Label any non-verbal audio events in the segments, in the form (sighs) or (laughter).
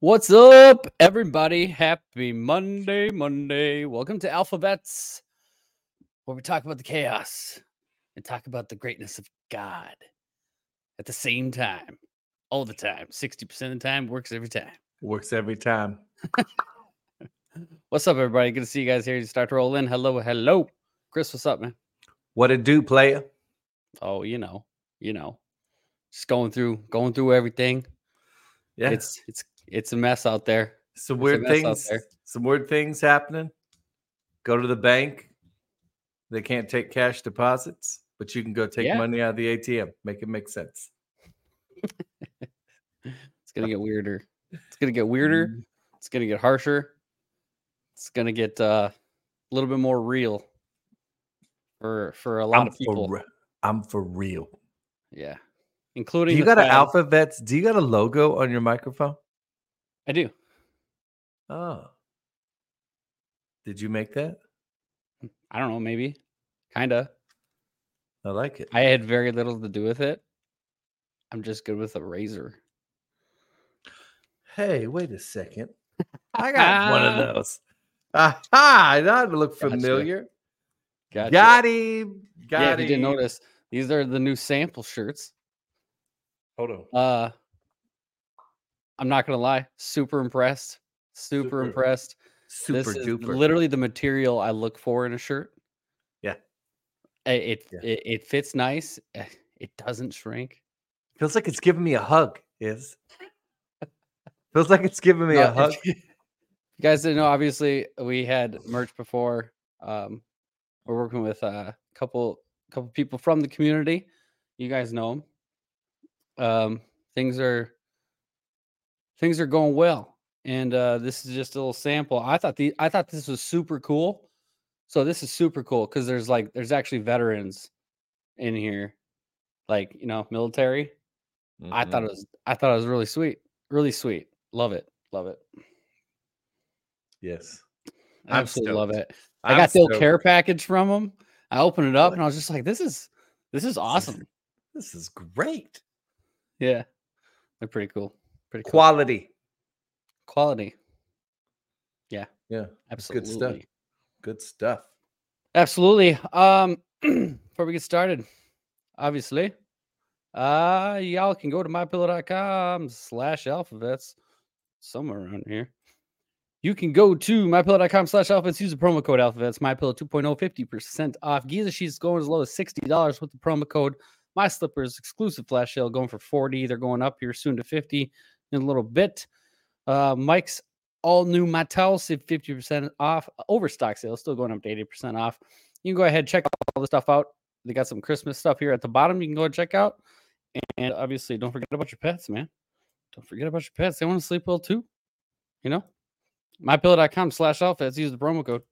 What's up, everybody? Happy Monday, Monday. Welcome to AlphaVets, where we talk about the chaos and talk about the greatness of God at the same time, all the time. 60% of the time works every time. Works every time. (laughs) What's up, everybody? Good to see you guys here. You start to roll in. Hello, hello. Chris, what's up, man? What it do, player? Oh, you know, you know, just going through, going through everything. Yeah, It's it's it's a mess out there. some weird things. Some weird things happening. Go to the bank. They can't take cash deposits, but you can go take Yeah. money out of the ATM. Make it make sense. It's gonna get weirder. It's gonna get weirder. Mm. It's gonna get harsher. It's gonna get uh, a little bit more real for for a lot I'm of people. For, I'm for real. Yeah, Do including you got an AlphaVets? Do you got a logo on your microphone? I do. Oh. Did you make that? I don't know. Maybe, kinda. I like it. I had very little to do with it. I'm just good with a razor. Hey, wait a second. (laughs) I got (laughs) one of (laughs) those. Aha! That look Gotcha. familiar. Gotcha. Got him. Got yeah, if you didn't notice, these are the new sample shirts. Hold on. Uh, I'm not gonna lie, super impressed. Super, Super. impressed. Super this is duper. literally the material I look for in a shirt. Yeah. I- It Yeah. it, it fits nice. eh, It doesn't shrink. Feels like it's giving me a hug. Is feels like it's giving me No, a hug. you you guys didn't know, obviously we had merch before. Um, we're working with a couple couple people from the community. You guys know them. Um, things are things are going well, and uh, this is just a little sample. I thought the I thought this was super cool. So this is super cool because there's like there's actually veterans in here, like you know military. I thought it was I thought it was really sweet, really sweet. Love it, love it. yes. I'm Absolutely love it. I I'm got the old care package from them. I opened it up and I was just like, "This is this is awesome." This is great. Yeah, they're pretty cool. Pretty cool. Quality. Quality. Yeah. Yeah. Absolutely. Good stuff. Good stuff. Absolutely. Um, (clears throat) before we get started, obviously, uh, y'all can go to mypillow.com slash AlphaVets somewhere around here. You can go to mypillow.com slash AlphaVets, use the promo code AlphaVets, mypillow 2.0, 50% off. Giza sheets going as low as $60 with the promo code. My slippers, exclusive flash sale, going for 40. They're going up here soon to 50 in a little bit. Uh, Mike's all new Mattel, save 50% off. Overstock sale, still going up to 80% off. You can go ahead check all the stuff out. They got some Christmas stuff here at the bottom. You can go and check out. And obviously, don't forget about your pets, man. Don't forget about your pets. They want to sleep well too. You know, mypillow.com slash outfits. Use the promo code.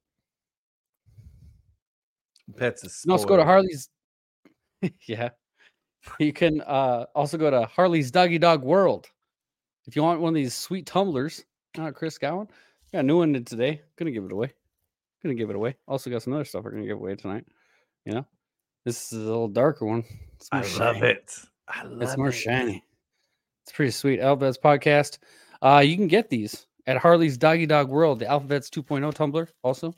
Pets is also go to. Harley's. (laughs) yeah. You can uh, also go to Harley's Doggy Dog World. If you want one of these sweet tumblers, uh, Chris Gowan, got a new one today. Gonna give it away. Gonna give it away. Also got some other stuff we're gonna give away tonight. You know, this is a little darker one. I more love it. I love It's more it. shiny. It's pretty sweet. AlphaVets podcast. Uh, you can get these at Harley's Doggy Dog World, the AlphaVets 2.0 tumbler also.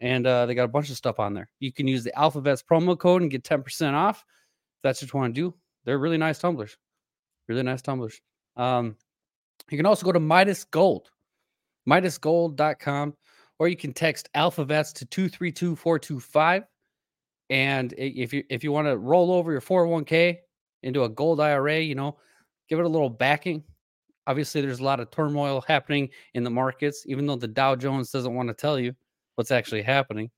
And uh, they got a bunch of stuff on there. You can use the AlphaVets promo code and get 10% off. If that's what you want to do. They're really nice tumblers. Really nice tumblers. Um, you can also go to Midas Gold, MidasGold.com, or you can text AlphaVets to 232425. And if you if you want to roll over your 401k into a gold IRA, you know, give it a little backing. Obviously, there's a lot of turmoil happening in the markets, even though the Dow Jones doesn't want to tell you what's actually happening.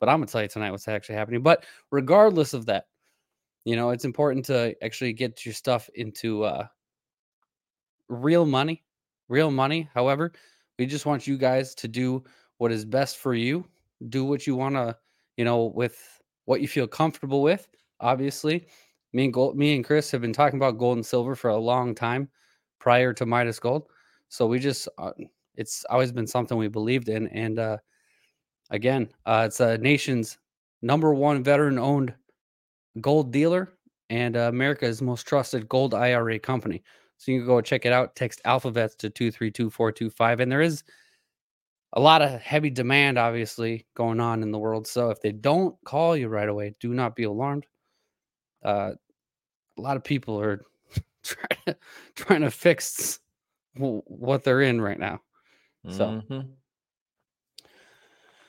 But I'm gonna tell you tonight what's actually happening. But regardless of that, you know, it's important to actually get your stuff into uh, real money, real money. However, we just want you guys to do what is best for you. Do what you want to, you know, with what you feel comfortable with. Obviously, me and Gold, me and Chris have been talking about gold and silver for a long time prior to Midas Gold. So we just, uh, it's always been something we believed in. And uh, again, uh, it's a nation's number one veteran owned gold dealer and uh, America's most trusted gold IRA company. So you can go check it out. Text alphavets to 232425. And there is a lot of heavy demand, obviously, going on in the world. So if they don't call you right away, do not be alarmed. Uh, a lot of people are (laughs) trying to, trying to fix what they're in right now. So Mhm.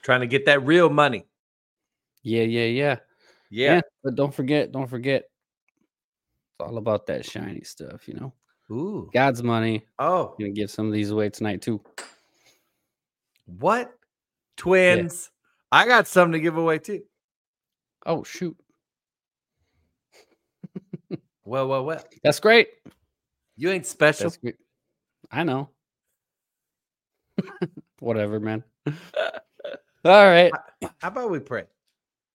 trying to get that real money. yeah, yeah, yeah. Yeah. But don't forget, don't forget. It's all about that shiny stuff, you know. Ooh. God's money. Oh, Gonna give some of these away tonight too. what? Twins. I got something to give away too. Oh shoot. (laughs) Well, well, well. That's great. You ain't special. That's great. I know. (laughs) Whatever, man. (laughs) All right. How about we pray?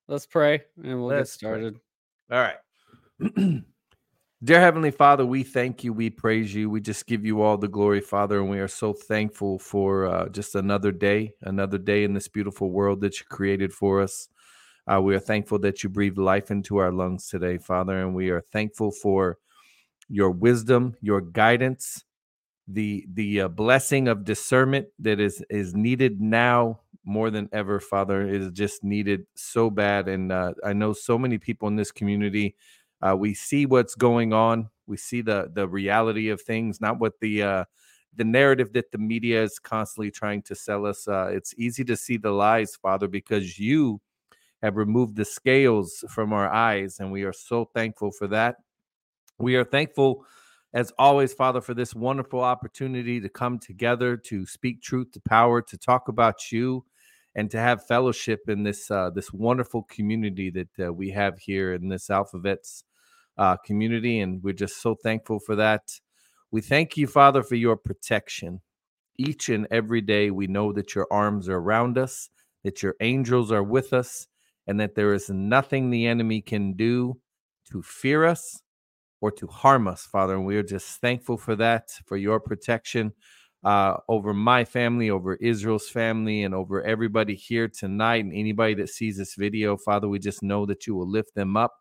Let's pray and we'll Let's get pray. started. All right. (clears throat) Dear Heavenly Father, we thank you. We praise you. We just give you all the glory, Father. And we are so thankful for uh, just another day, another day in this beautiful world that you created for us. Uh, we are thankful that you breathed life into our lungs today, Father. And we are thankful for your wisdom, your guidance, the the uh, blessing of discernment that is is needed now more than ever, Father. It is just needed so bad. And uh, I know so many people in this community uh, we see what's going on. We see the the reality of things, not what the uh, the narrative that the media is constantly trying to sell us. Uh, it's easy to see the lies, Father, because you have removed the scales from our eyes, and we are so thankful for that. We are thankful, as always, Father, for this wonderful opportunity to come together to speak truth to power, to talk about you, and to have fellowship in this uh, this wonderful community that uh, we have here in this Alphavets uh, community, and we're just so thankful for that. We thank you, Father, for your protection. Each and every day, we know that your arms are around us, that your angels are with us, and that there is nothing the enemy can do to fear us or to harm us, Father. And we are just thankful for that, for your protection uh, over my family, over Israel's family, and over everybody here tonight and anybody that sees this video. Father, we just know that you will lift them up,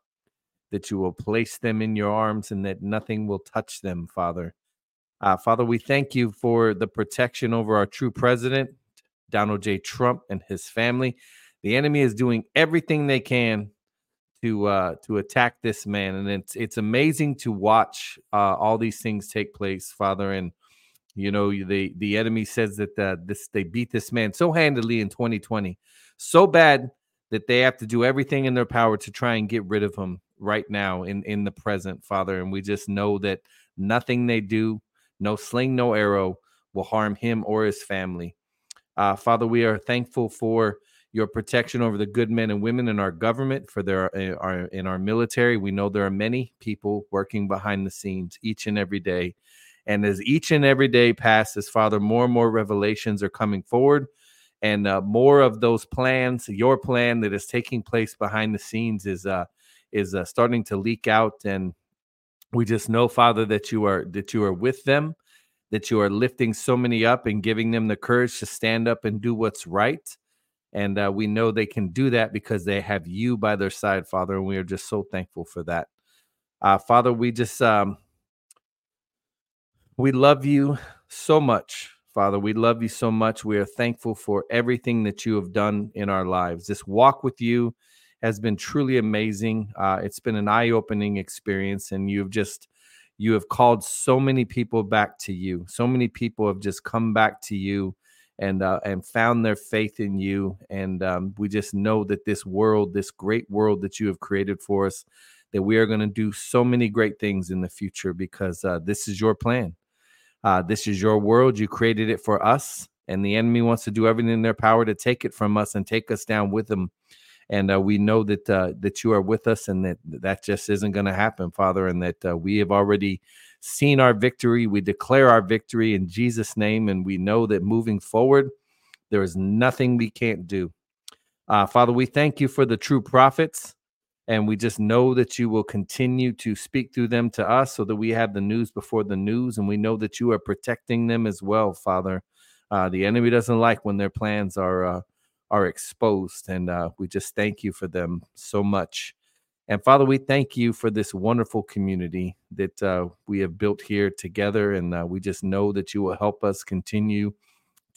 that you will place them in your arms, and that nothing will touch them, Father. Uh, Father, we thank you for the protection over our true president, Donald J. Trump, and his family. The enemy is doing everything they can to uh, to attack this man, and it's it's amazing to watch uh, all these things take place, Father. And you know, the the enemy says that uh, this they beat this man so handily in 2020, so bad that they have to do everything in their power to try and get rid of him right now in in the present, Father. And we just know that nothing they do, no sling, no arrow, will harm him or his family. Uh, Father, we are thankful for your protection over the good men and women in our government, for their uh, our, in our military. We know there are many people working behind the scenes each and every day. And as each and every day passes, Father, more and more revelations are coming forward, and uh, more of those plans, your plan that is taking place behind the scenes, is uh, is uh, starting to leak out. And we just know, Father, that you are that you are with them, that you are lifting so many up and giving them the courage to stand up and do what's right. And uh, we know they can do that because they have you by their side, Father. And we are just so thankful for that. Uh, Father, we just um, we love you so much, Father. We love you so much. We are thankful for everything that you have done in our lives. This walk with you has been truly amazing. Uh, it's been an eye-opening experience, and you've just you have called so many people back to you. So many people have just come back to you and uh, and found their faith in you. And um, we just know that this world, this great world that you have created for us, that we are going to do so many great things in the future because uh, this is your plan. Uh, this is your world. You created it for us, and the enemy wants to do everything in their power to take it from us and take us down with them. And uh, we know that uh, that you are with us, and that that just isn't going to happen, Father, and that uh, we have already seen our victory. We declare our victory in Jesus' name, and we know that moving forward, there is nothing we can't do. Uh, Father, we thank you for the true prophets. And we just know that you will continue to speak through them to us so that we have the news before the news. And we know that you are protecting them as well, Father. Uh, the enemy doesn't like when their plans are uh, are exposed. And uh, we just thank you for them so much. And Father, we thank you for this wonderful community that uh, we have built here together. And uh, we just know that you will help us continue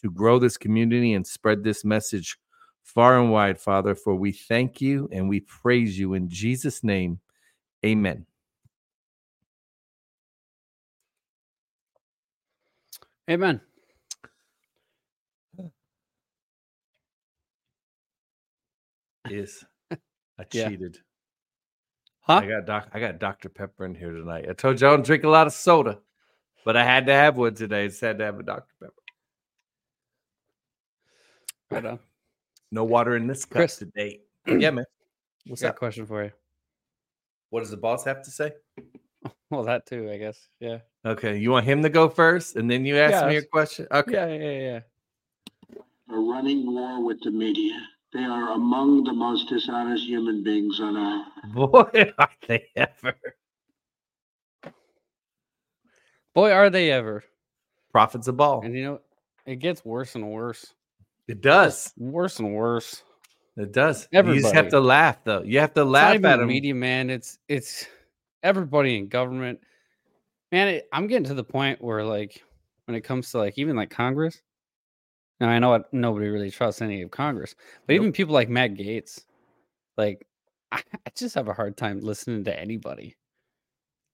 to grow this community and spread this message far and wide, Father. For we thank you and we praise you in Jesus' name. Amen. Amen. Is I Yeah. cheated. Huh? I got doc, I got Dr. Pepper in here tonight. I told you I don't drink a lot of soda, but I had to have one today. It's had to have a Dr. Pepper. Right on. Uh, no water in this cup Chris. today. (clears throat) yeah, man. What's Got question for you. What does the boss have to say? (laughs) Well, that too, I guess. Yeah. Okay, you want him to go first, and then you ask Yeah, me a question. Okay. Yeah, yeah, yeah, yeah. are running war with the media. They are among the most dishonest human beings on earth. Boy, (laughs) are they ever Boy, are they ever. Prophets of Baal. And you know, it gets worse and worse. It does. Worse and worse. It does. You just have to laugh, though. You have to It's not laugh even at the him. media, man. It's it's everybody in government. Man, it, I'm getting to the point where like when it comes to like even like Congress. Now I know what nobody really trusts any of Congress, but Nope. even people like Matt Gaetz, like I, (laughs) I just have a hard time listening to anybody.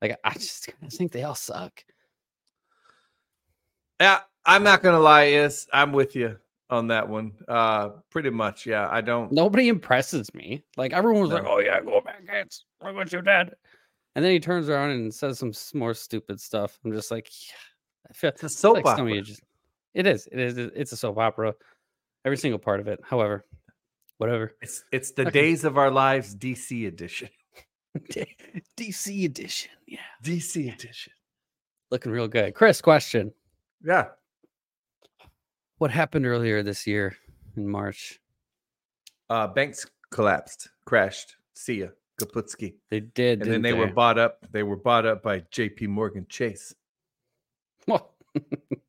Like I just kinda think they all suck. Yeah, I'm not gonna lie, is I'm with you on that one. Uh, pretty much. Yeah, I don't. Nobody impresses me. Like everyone was like, "Oh yeah, go Matt Gaetz. Look what you did," and then he turns around and says some more stupid stuff. I'm just like, yeah, I feel It's a soap like opera. just it is it is it's a soap opera every single part of it however whatever It's it's the Okay. days of our lives DC edition. (laughs) dc edition yeah DC edition. looking real good chris question Yeah. what happened earlier this year in march Uh, banks collapsed, crashed. See ya, Kaputski. they did And then didn't they were bought up. They were bought up by J.P. Morgan Chase. Well, (laughs)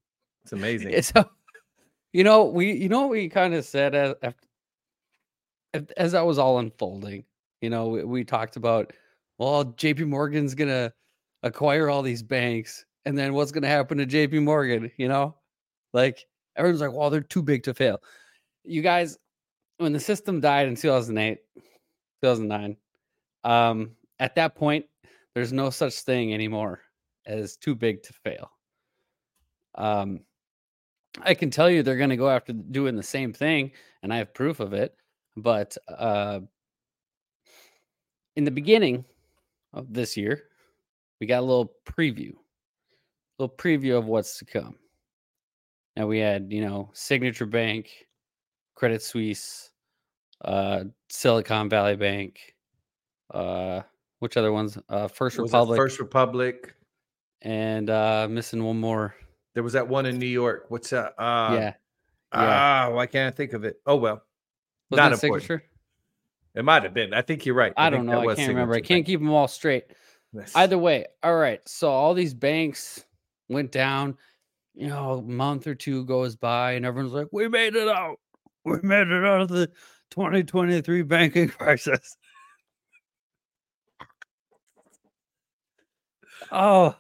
Amazing. (laughs) a, you know we you know we kind of said as as that was all unfolding you know we, we talked about well jp morgan's gonna acquire all these banks and then what's gonna happen to jp morgan? You know? Like everyone's like well they're too big to fail. You guys when the system died in 2008 2009 um at that point there's no such thing anymore as too big to fail. Um I can tell you they're going to go after doing the same thing, and I have proof of it. But uh, in the beginning of this year, we got a little preview, a little preview of what's to come. Now we had, you know, Signature Bank, Credit Suisse, uh, Silicon Valley Bank, uh, which other ones? Uh, First Republic, First Republic. and uh, missing one more. There was that one in New York. What's that? Uh, yeah, yeah. Ah, why can't I think of it? Oh well, Was not that important. Signature? it might have been. I think you're right. I, think don't know. I can't remember. I can't keep them all straight. Yes. Either way, all right. So all these banks went down. You know, a month or two goes by, and everyone's like, "We made it out. We made it out of the 2023 banking (laughs) crisis." oh,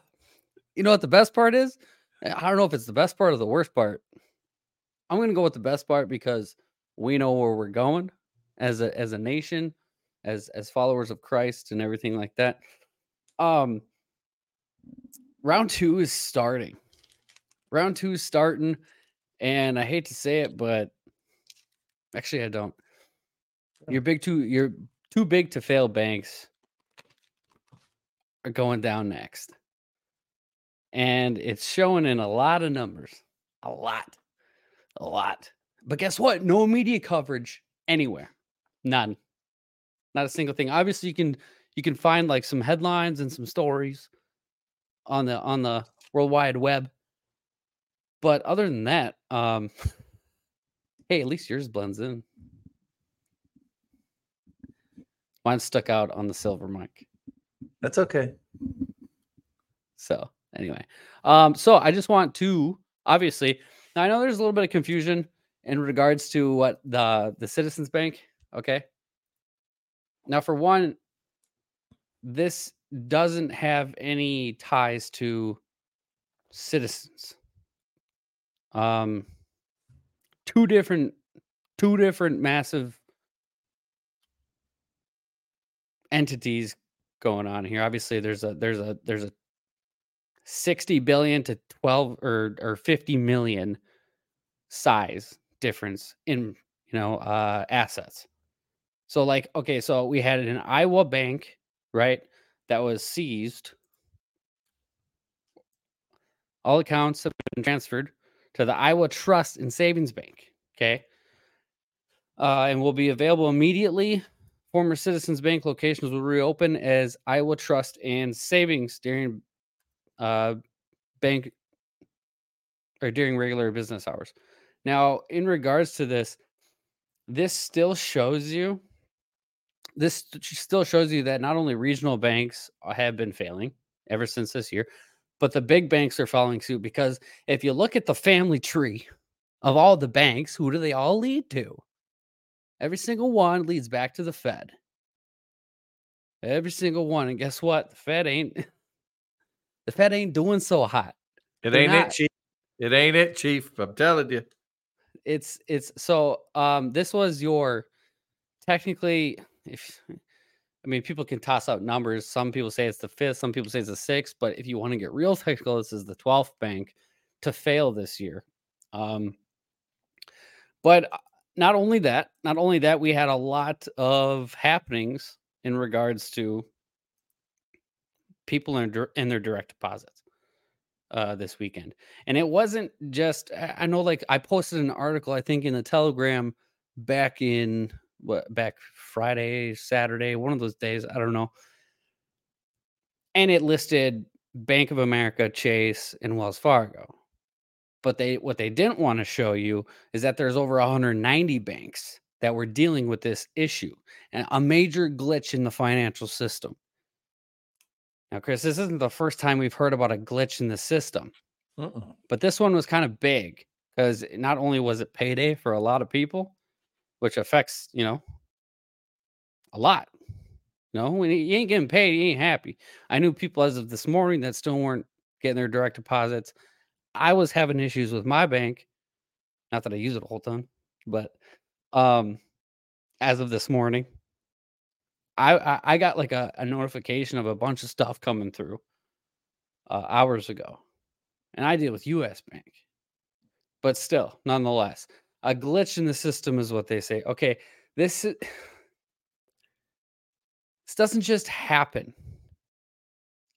you know what the best part is? I don't know if it's the best part or the worst part. I'm gonna go with the best part because we know where we're going as a as a nation, as as followers of Christ and everything like that. Um round 2 is starting. Round 2 is starting and I hate to say it but actually I don't. You're big too you're too big to fail banks are going down next. And it's showing in a lot of numbers. A lot. A lot. But guess what? No media coverage anywhere. None. Not a single thing. Obviously you can you can find like some headlines and some stories on the on the world wide web. But other than that, um (laughs) hey, at least yours blends in. Mine stuck out on the silver mic. That's okay. So anyway, um, so I just want to obviously now I know there's a little bit of confusion in regards to what the the Citizens Bank. Okay. Now, for one, this doesn't have any ties to citizens. Um, two different, two different massive entities going on here. Obviously, there's a there's a there's a 60 billion to 12 or or 50 million size difference in you know uh assets. So like okay, so we had an Iowa bank, right? That was seized. All accounts have been transferred to the Iowa Trust and Savings Bank. Okay. Uh, and will be available immediately. Former Citizens Bank locations will reopen as Iowa Trust and Savings during uh, bank or during regular business hours. Now, in regards to this, this still shows you this still shows you that not only regional banks have been failing ever since this year, but the big banks are following suit because if you look at the family tree of all the banks, who do they all lead to? Every single one leads back to the Fed. Every single one. And guess what? The Fed ain't (laughs) the Fed ain't doing so hot. It They're ain't not- it, Chief. It ain't it, Chief. I'm telling you. it's it's so um this was your technically if I mean people can toss out numbers. Some people say it's the fifth, some people say it's the sixth, but if you want to get real (laughs) technical, this is the 12th bank to fail this year. Um but uh, not only that, not only that, we had a lot of happenings in regards to people in, in their direct deposits uh, this weekend. And it wasn't just, I know, like, I posted an article, I think, in the Telegram back in what, back Friday, Saturday, one of those days, I don't know. And it listed Bank of America, Chase, and Wells Fargo. But they what they didn't want to show you is that there's over 190 banks that were dealing with this issue and a major glitch in the financial system. Now, Chris, this isn't the first time we've heard about a glitch in the system, Mm-mm. but this one was kind of big because not only was it payday for a lot of people, which affects, you know, a lot. No, when you ain't getting paid, you ain't happy. I knew people as of this morning that still weren't getting their direct deposits. I was having issues with my bank. Not that I use it a whole ton, but um as of this morning, I I, got like a, a notification of a bunch of stuff coming through uh, hours ago. And I deal with US Bank. But still, nonetheless, a glitch in the system is what they say. Okay, this is, (sighs) this doesn't just happen.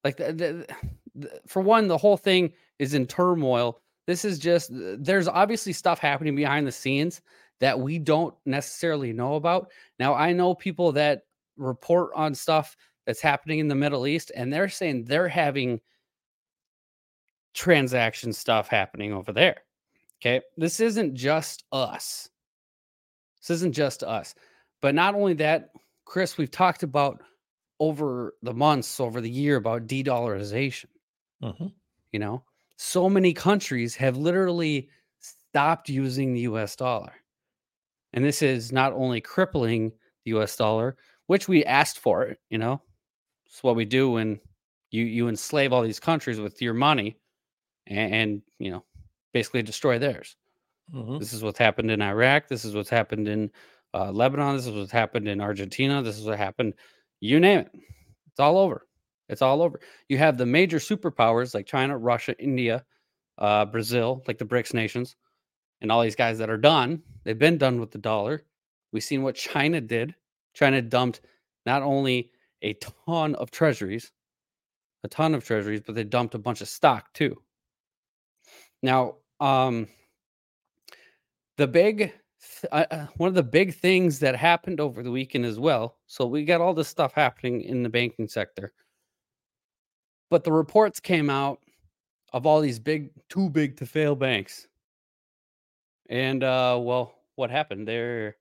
Like the, the, the, for one, the whole thing is in turmoil. This is just there's obviously stuff happening behind the scenes that we don't necessarily know about. Now, I know people that report on stuff that's happening in the Middle East, and they're saying they're having transaction stuff happening over there. Okay. This isn't just us. This isn't just us. But not only that, Chris, we've talked about over the months, over the year about de dollarization. Mhm. You know, so many countries have literally stopped using the US dollar. And this is not only crippling the US dollar, which we asked for it, you know, it's what we do when you, you enslave all these countries with your money and, and you know, basically destroy theirs. Mhm. This is what's happened in Iraq. This is what's happened in uh, Lebanon. This is what's happened in Argentina. This is what happened. You name it. It's all over. It's all over. You have the major superpowers like China, Russia, India, uh, Brazil, like the BRICS nations, and all these guys that are done. They've been done with the dollar. We've seen what China did. China dumped not only a ton of treasuries, a ton of treasuries, but they dumped a bunch of stock too. Now, um, the big uh, uh, one of the big things that happened over the weekend as well. So we got all this stuff happening in the banking sector, but the reports came out of all these big, too big to fail banks. And uh, well, what happened? They're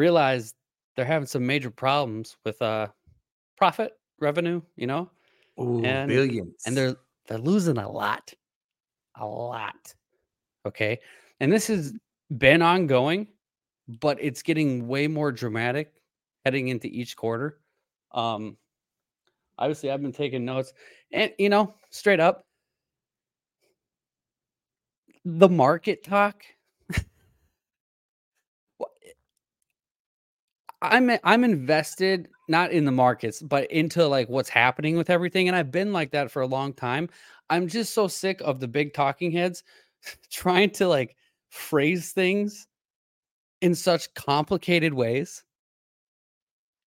realized they're having some major problems with uh profit revenue. You know, Ooh, And- billions. and they're they're losing a lot a lot okay and this has been ongoing but it's getting way more dramatic heading into each quarter Um, obviously, I've been taking notes, and you know, straight up, the market talk. I'm eh, I'm invested not in the markets, but into like what's happening with everything, and I've been like that for a long time. I'm just so sick of the big talking heads (laughs) trying to like phrase things in such complicated ways.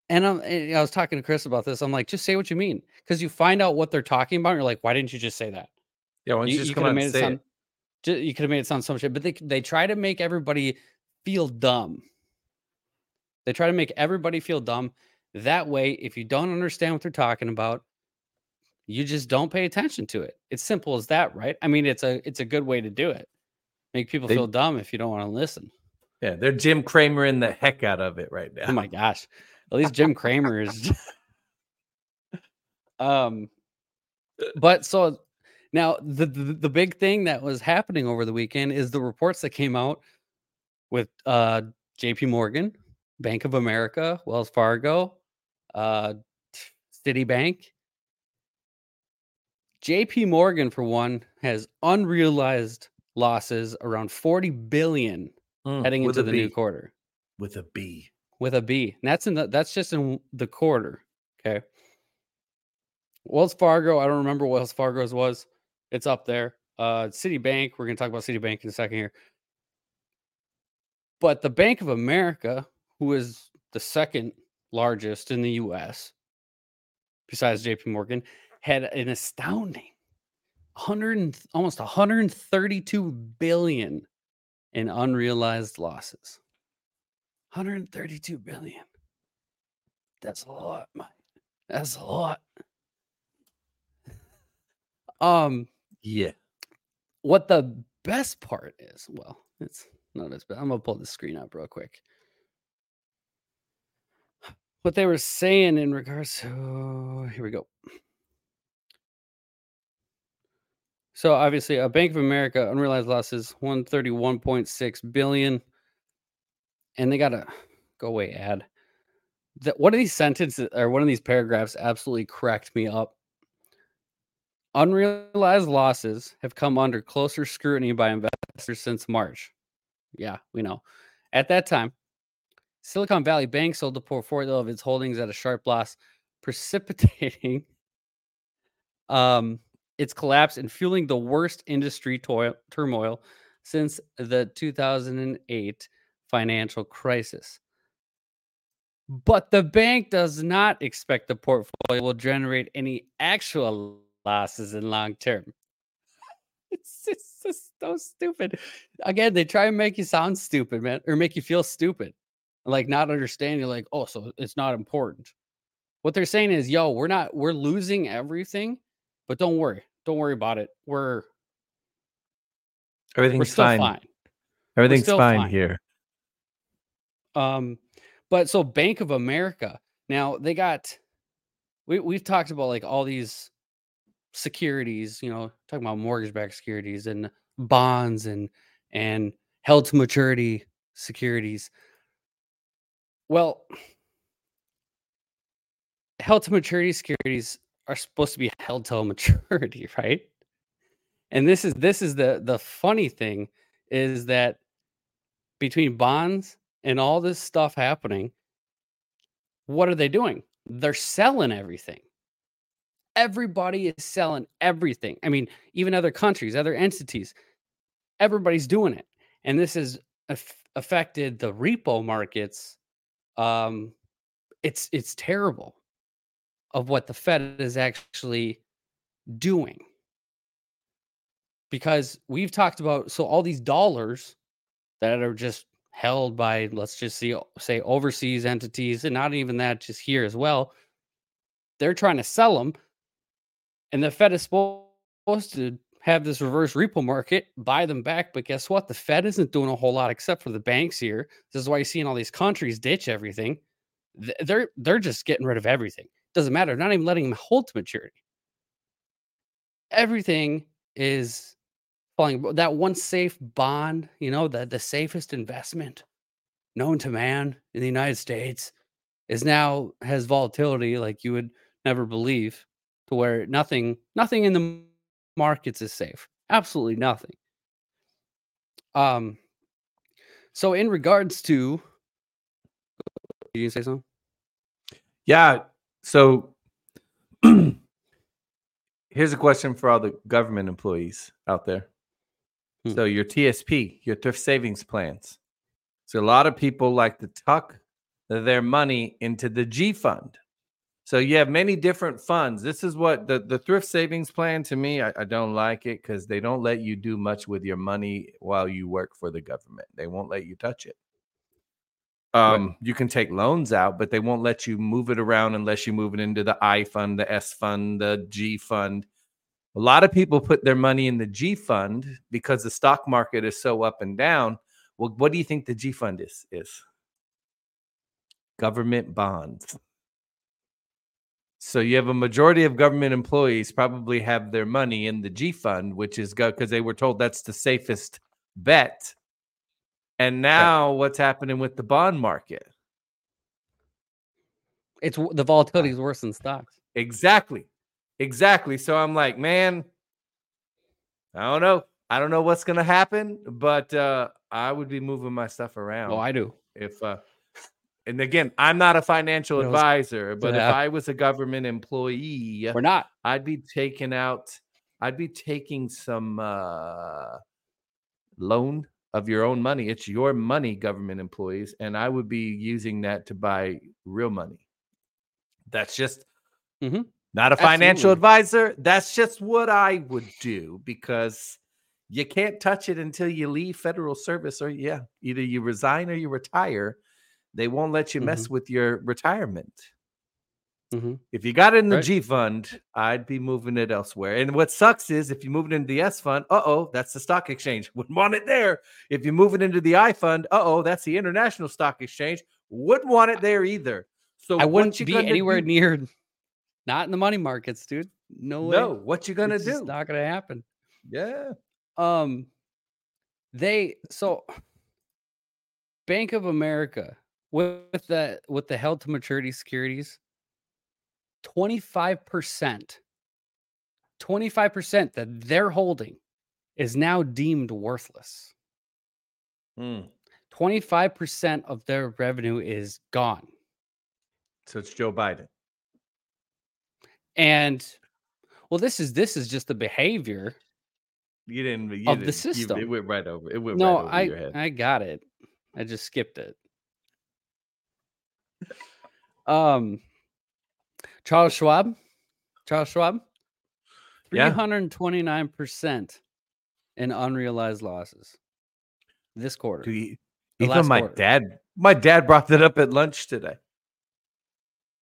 And I'm, and I was talking to Chris about this. I'm like, just say what you mean, because you find out what they're talking about. And you're like, why didn't you just say that? Yeah, why you, You, just you come could out have and made it say sound. it? You could have made it sound some shit, but they they try to make everybody feel dumb. They try to make everybody feel dumb. That way, if you don't understand what they're talking about, you just don't pay attention to it. It's simple as that, right? I mean, it's a it's a good way to do it. Make people They- feel dumb if you don't want to listen. Yeah, they're Jim Cramer in the heck out of it right now. Oh my gosh. At least Jim Cramer is (laughs) um but so now the, the the big thing that was happening over the weekend is the reports that came out with uh JP Morgan, Bank of America, Wells Fargo, uh Citibank. JP Morgan for one has unrealized losses around 40 billion Mm, heading into the new quarter with a B. with a B. And that's in the that's just in the quarter. Okay. Wells Fargo, I don't remember what Wells Fargo's was. It's up there. Uh Citibank, we're gonna talk about Citibank in a second here. But the Bank of America, who is the second largest in the US, besides JP Morgan, had an astounding 100 almost 132 billion in unrealized losses. 132 billion. That's a lot, Mike. That's a lot. Um, Yeah. what the best part is, well, it's not as bad. I'm gonna pull the screen up real quick. What they were saying in regards to here we go. So obviously, a Bank of America unrealized losses 131.6 billion, and they got to go away ad. That one of these sentences or one of these paragraphs absolutely cracked me up. Unrealized losses have come under closer scrutiny by investors since March. Yeah, we know. At that time, Silicon Valley Bank sold the portfolio of its holdings at a sharp loss, precipitating um, its collapse and fueling the worst industry toil- turmoil since the 2008 financial crisis. But the bank does not expect the portfolio will generate any actual losses in long term. (laughs) It's just, so stupid. Again, they try and make you sound stupid, man, or make you feel stupid, like not understanding like, oh, so it's not important. What they're saying is, yo, we're not, we're losing everything, but don't worry, don't worry about it. We're we're Everything's still fine. fine. Everything's fine, fine. here. Um, but so Bank of America now they got we we've talked about like all these securities, you know, talking about mortgage-backed securities and bonds and and held to maturity securities. Well, held to maturity securities are supposed to be held till (laughs) maturity, right? And this is this is the the funny thing is that between bonds and all this stuff happening, what are they doing? They're selling everything. Everybody is selling everything. I mean, even other countries, other entities, everybody's doing it. And this has aff- affected the repo markets. Um, it's it's terrible of what the Fed is actually doing. Because we've talked about so all these dollars that are just held by let's just see say overseas entities and not even that just here as well they're trying to sell them and the fed is supposed to have this reverse repo market buy them back but guess what? The fed isn't doing a whole lot except for the banks here. This is why you're seeing all these countries ditch everything. They're they're just getting rid of everything. Doesn't matter. Not even letting them hold to maturity. Everything is falling that one safe bond you know the the safest investment known to man in the united states is now has volatility like you would never believe to where nothing nothing in the markets is safe. Absolutely nothing. Um so in regards to did you say something? Yeah. So (clears throat) here's a question for all the government employees out there. Hmm. So your TSP, your thrift savings plans. So a lot of people like to tuck their money into the G fund. So you have many different funds. This is what the, the thrift savings plan to me, I, I don't like it because they don't let you do much with your money while you work for the government. They won't let you touch it. Um, you can take loans out, but they won't let you move it around unless you move it into the I fund, the S fund, the G fund. A lot of people put their money in the G fund because the stock market is so up and down. Well, what do you think the G fund is? Is government bonds. So you have a majority of government employees probably have their money in the G fund, which is because they were told that's the safest bet. And now what's happening with the bond market? It's the volatility is worse than stocks. Exactly. Exactly. So I'm like, man, I don't know. I don't know what's gonna happen, but uh I would be moving my stuff around. Oh, I do. if uh and again, I'm not a financial advisor, but if. I was a government employee, We're not. I'd be taking out I'd be taking some uh loan of your own money. It's your money, government employees, and I would be using that to buy real money. That's just Mhm. not a financial Absolutely. advisor. That's just what I would do because you can't touch it until you leave federal service or yeah, either you resign or you retire. They won't let you mess with your retirement. Mhm. If you got it in the Right. G fund, I'd be moving it elsewhere. And what sucks is if you move it into the S fund, uh oh, that's the stock exchange. (laughs) Wouldn't want it there. If you move it into the I fund, uh oh, that's the international stock exchange. Wouldn't want it there either. So I wouldn't you be anywhere do? near (laughs) not in the money markets, dude. No way. No, what you gonna It's do? not gonna happen. Yeah. Um they so Bank of America with the with the held to maturity securities 25% 25% that they're holding is now deemed worthless. Mm. 25% of their revenue is gone. So it's Joe Biden. And well this is this is just the behavior. You didn't. You Of the didn't- you- system. it went right over. It went No, right over I your head. I got it. I just skipped it. Um Charles Schwab. Charles Schwab. 329% in unrealized losses this quarter. Dude, even my quarter. dad, my dad brought that up at lunch today.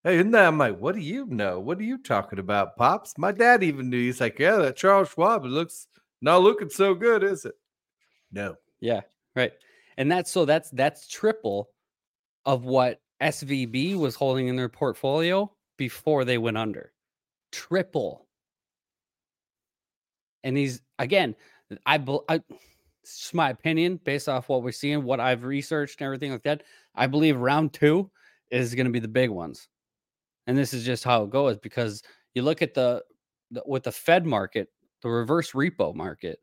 Hey, isn't that? I'm like, what do you know? What are you talking about, pops? My dad even knew. He's like, yeah, that Charles Schwab it looks not looking so good, is it? No. Yeah, right. And that's so that's that's triple of what SVB was holding in their portfolio before they went under. Triple. And he's again, I, I it's my opinion based off what we're seeing, what I've researched and everything like that. I believe round 2 is going to be the big ones. And this is just how it goes because you look at the, the with the Fed market, the reverse repo market.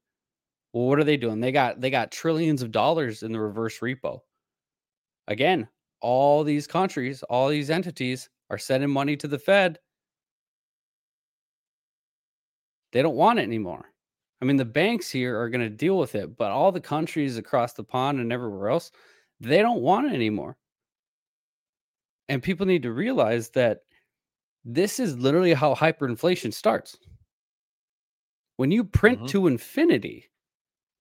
Well, what are they doing? They got they got trillions of dollars in the reverse repo. Again, all these countries, all these entities are sending money to the Fed. They don't want it anymore. I mean, the banks here are going to deal with it, but all the countries across the pond and everywhere else, they don't want it anymore. And people need to realize that this is literally how hyperinflation starts. When you print Mhm. to infinity,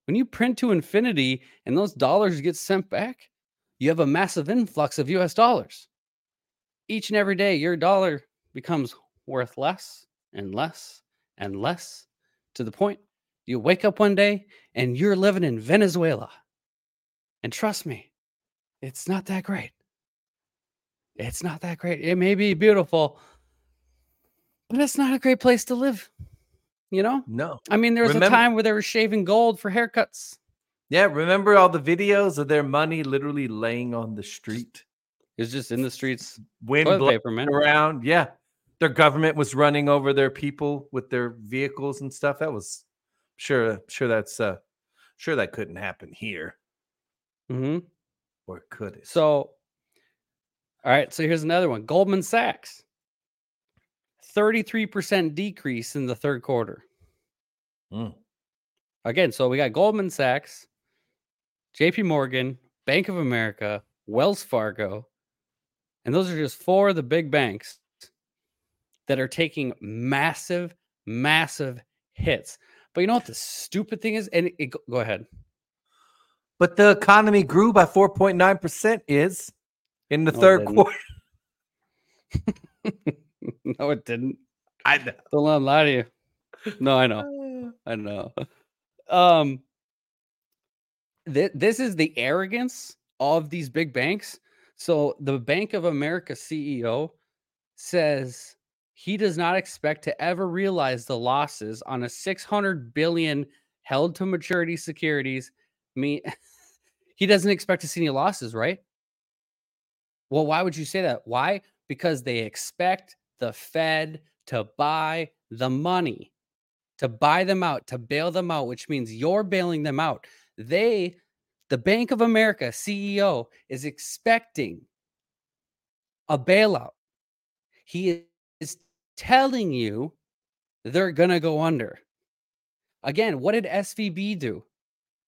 when you print to infinity and those dollars get sent back, you have a massive influx of US dollars. Each and every day, your dollar becomes worth less and less and less to the point you wake up one day and you're living in Venezuela. And trust me, it's not that great. It's not that great. It may be beautiful, but it's not a great place to live. You know? No. I mean, there was Remember- a time where they were shaving gold for haircuts. Yeah. Remember all the videos of their money literally laying on the street? It's just in the streets. Wind blowing around. Yeah. Their government was running over their people with their vehicles and stuff. That was sure sure that's uh sure that couldn't happen here. hmm Or could it? So, all right. So here's another one Goldman Sachs, 33% decrease in the third quarter. Mm. Again, so we got Goldman Sachs, JP Morgan, Bank of America, Wells Fargo, and those are just four of the big banks that are taking massive, massive hits. But you know what the stupid thing is? And it, it- go ahead. But the economy grew by 4.9% is in the No, third quarter. (laughs) (laughs) no, it didn't. I know. Don't let lie to you. No, I know. (sighs) I know. Um, th- this is the arrogance of these big banks. So the Bank of America CEO says he does not expect to ever realize the losses on a 600 billion held to maturity securities. Me, (laughs) he doesn't expect to see any losses, right? Well, why would you say that? Why? Because they expect the Fed to buy the money, to buy them out, to bail them out, which means you're bailing them out. They, the Bank of America CEO, is expecting a bailout. He is telling you they're going to go under. Again, what did SVB do?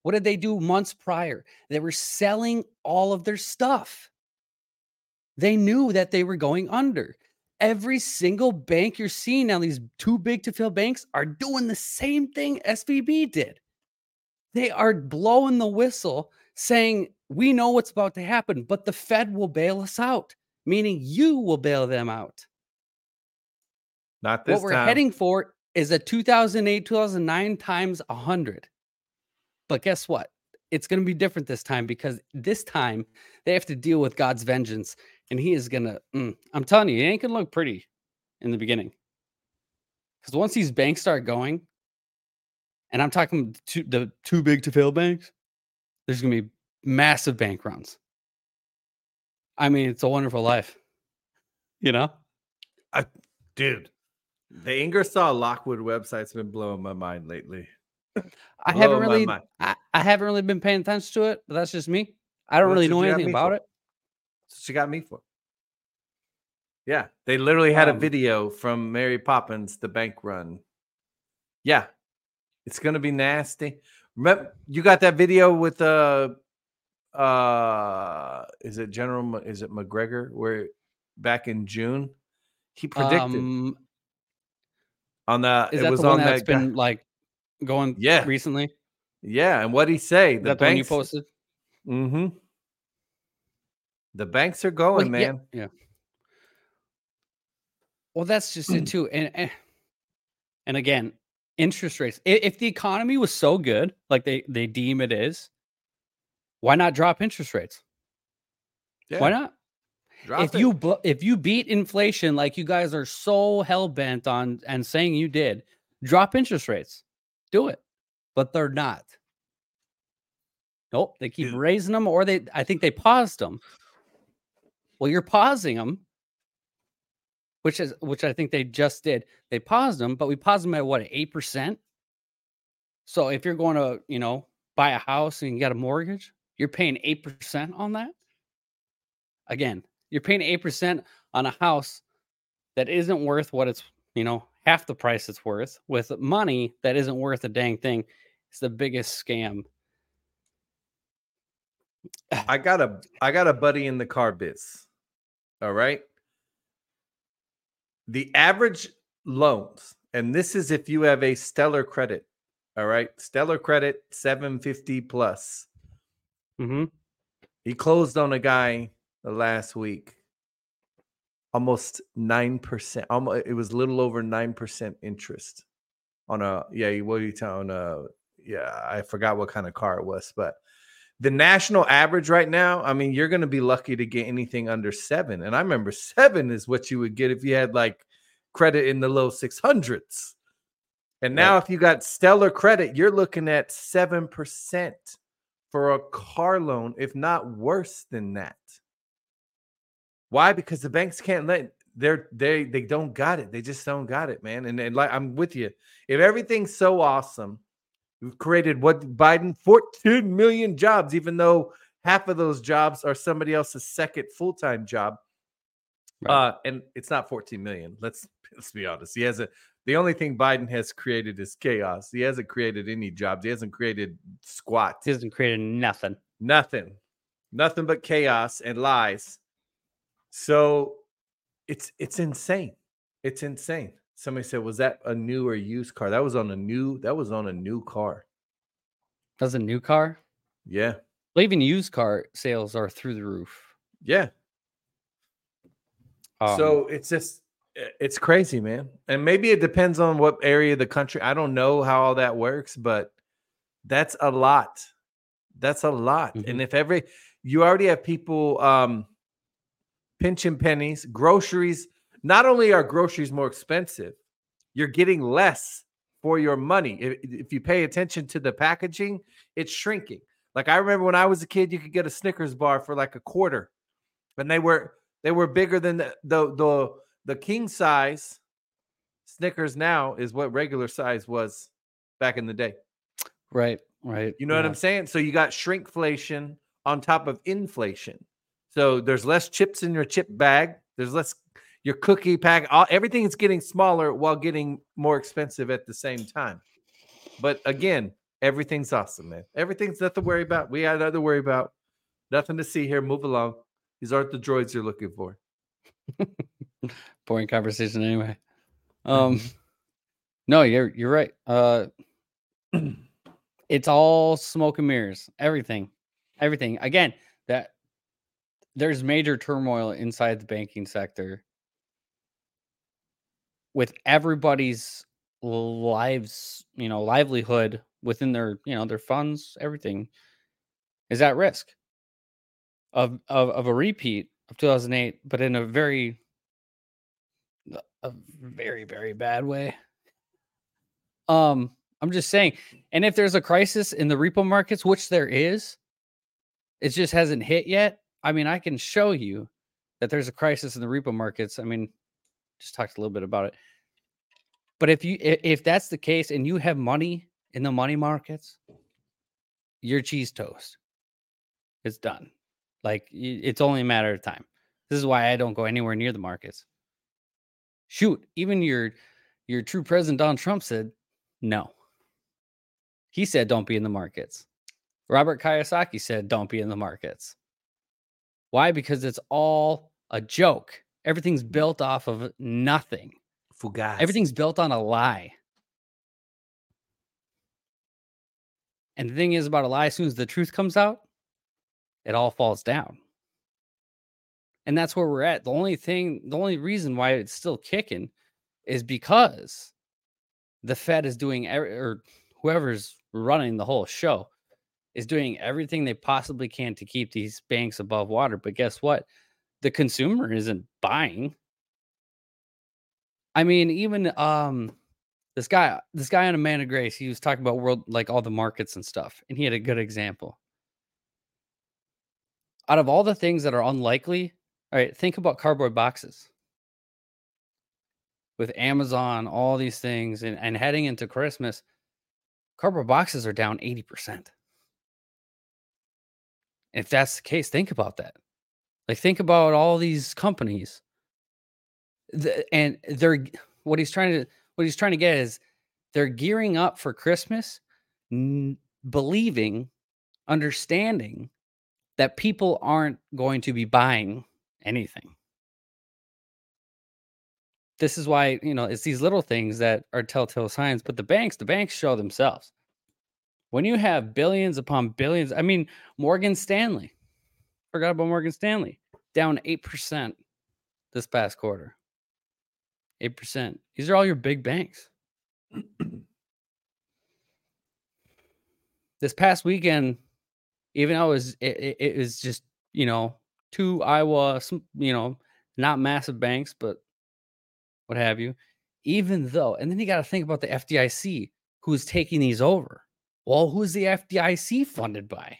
What did they do months prior? They were selling all of their stuff. They knew that they were going under. Every single bank you're seeing now, these too big to fail banks, are doing the same thing SVB did. They are blowing the whistle saying, We know what's about to happen, but the Fed will bail us out, meaning you will bail them out. Not this what we're time. heading for is a 2008, 2009 times 100. But guess what? It's going to be different this time because this time they have to deal with God's vengeance. And he is going to, mm, I'm telling you, it ain't going to look pretty in the beginning. Because once these banks start going, and I'm talking to the too big to fail banks, there's going to be massive bank runs. I mean, it's a wonderful life. You know? Dude, the Ingersoll Lockwood website's been blowing my mind lately. I haven't really. I, I haven't really been paying attention to it, but that's just me. I don't That's really know anything about for. it. She got me for. Yeah, they literally had a Um, video from Mary Poppins, the bank run. Yeah, it's gonna be nasty. Remember, you got that video with uh uh is it General is it McGregor where back in June he predicted Um, on the is it that was the one on that's that guy- been like going Yeah. recently? Yeah, and what he say? The that the one you banks, posted? mm-hmm. The banks are Well, going, yeah, man. Yeah. Well, that's just it (clears throat) too. And and- and again, interest rates. If the economy was so good, like they they deem it is, why not drop interest rates? Yeah, Why not? drop if it. you if you beat inflation like you guys are so hell bent on and saying you did, drop interest rates. Do it. But they're not. Nope, they keep raising them or they I think they paused them. Well, you're pausing them. Which is which I think they just did. They paused them, but we paused them at what, 8%? So if you're going to, you know, buy a house and you got a mortgage, you're paying 8% on that? Again, you're paying 8% on a house that isn't worth what it's, you know, half the price it's worth with money that isn't worth a dang thing. It's the biggest scam. (sighs) I got a I got a buddy in the car biz. All right. The average loans, and this is if you have a stellar credit. All right. Stellar credit 750 plus. hmm He closed on a guy the last week. Almost 9%. Almost it was a little over 9% interest on a yeah, what are you telling uh yeah, I forgot what kind of car it was, but the national average right now, I mean, you're going to be lucky to get anything under seven. And I remember seven is what you would get if you had like credit in the low 600s. And now, if you got stellar credit, you're looking at 7% for a car loan, if not worse than that. Why? Because the banks can't let they're they they don't got it. They just don't got it, man. And, and like I'm with you. If everything's so awesome, we've created what Biden 14 million jobs, even though half of those jobs are somebody else's second full-time job. Right. Uh, and it's not 14 million. Let's (laughs) let's be honest. He has a the only thing Biden has created is chaos. He hasn't created any jobs. He hasn't created squat. He hasn't created nothing. Nothing. Nothing but chaos and lies. So it's it's insane. It's insane. Somebody said, "Was that a new or used car?" That was on a new. That was on a new car. That's a new car. Yeah, Well, even used car sales are through the roof. yeah. Um, so it's just it's crazy, man. And maybe it depends on what area of the country. I don't know how all that works, but that's a lot. That's a lot. Mhm. And if every you already have people um pinching pennies, groceries, not only are groceries more expensive, you're getting less for your money. If, if you pay attention to the packaging, it's shrinking. Like I remember when I was a kid, you could get a Snickers bar for like a quarter, and they were they were bigger than the the the, the king size. Snickers now is what regular size was back in the day. right, right. You know what. I'm saying? So you got shrinkflation on top of inflation. So there's less chips in your chip bag. There's less your cookie pack. All, everything is getting smaller while getting more expensive at the same time. But again, everything's awesome, man. Everything's nothing to worry about. We had nothing to worry about. Nothing to see here. Move along. These aren't the droids you're looking for. (laughs) boring conversation anyway. Um, no, you're you're right. Uh, (clears throat) it's all smoke and mirrors. Everything, everything. Again, that there's major turmoil inside the banking sector with everybody's lives, you know, livelihood within their, you know, their funds, everything is at risk of of, of a repeat of 2008, but in a very a very very bad way. Um, I'm just saying, and if there's a crisis in the repo markets, which there is, it just hasn't hit yet. I mean, I can show you that there's a crisis in the repo markets. I mean, just talked a little bit about it. But if you if that's the case and you have money in the money markets, you're cheese toast. It's done. Like it's only a matter of time. This is why I don't go anywhere near the markets. Shoot, even your your true president Donald Trump said no. He said don't be in the markets. Robert Kiyosaki said don't be in the markets. Why? Because it's all a joke. Everything's built off of nothing. Fugazi. Everything's built on a lie. And the thing is about a lie, as soon as the truth comes out, it all falls down. And that's where we're at. The only thing, the only reason why it's still kicking is because the Fed is doing, or whoever's running the whole show is doing everything they possibly can to keep these banks above water. But guess what? The consumer isn't buying. I mean, even um this guy, this guy on Amanda Grace, he was talking about world like all the markets and stuff, and he had a good example. Out of all the things that are unlikely, all right, think about cardboard boxes. With Amazon, all these things, and, and heading into Christmas, cardboard boxes are down 80%. If that's the case, think about that. Like, think about all these companies the, and they're what he's trying to what he's trying to get is they're gearing up for Christmas, n- believing, understanding that people aren't going to be buying anything. This is why you know it's these little things that are telltale signs. But the banks, the banks show themselves. When you have billions upon billions, I mean Morgan Stanley, forgot about Morgan Stanley, down eight percent this past quarter. 8%. These are all your big banks. (clears throat) this past weekend, even though it was it, it, was just, you know, two Iowa, some, you know, not massive banks, but what have you. Even though, and then you got to think about the FDIC who's taking these over. Well, who's the FDIC funded by?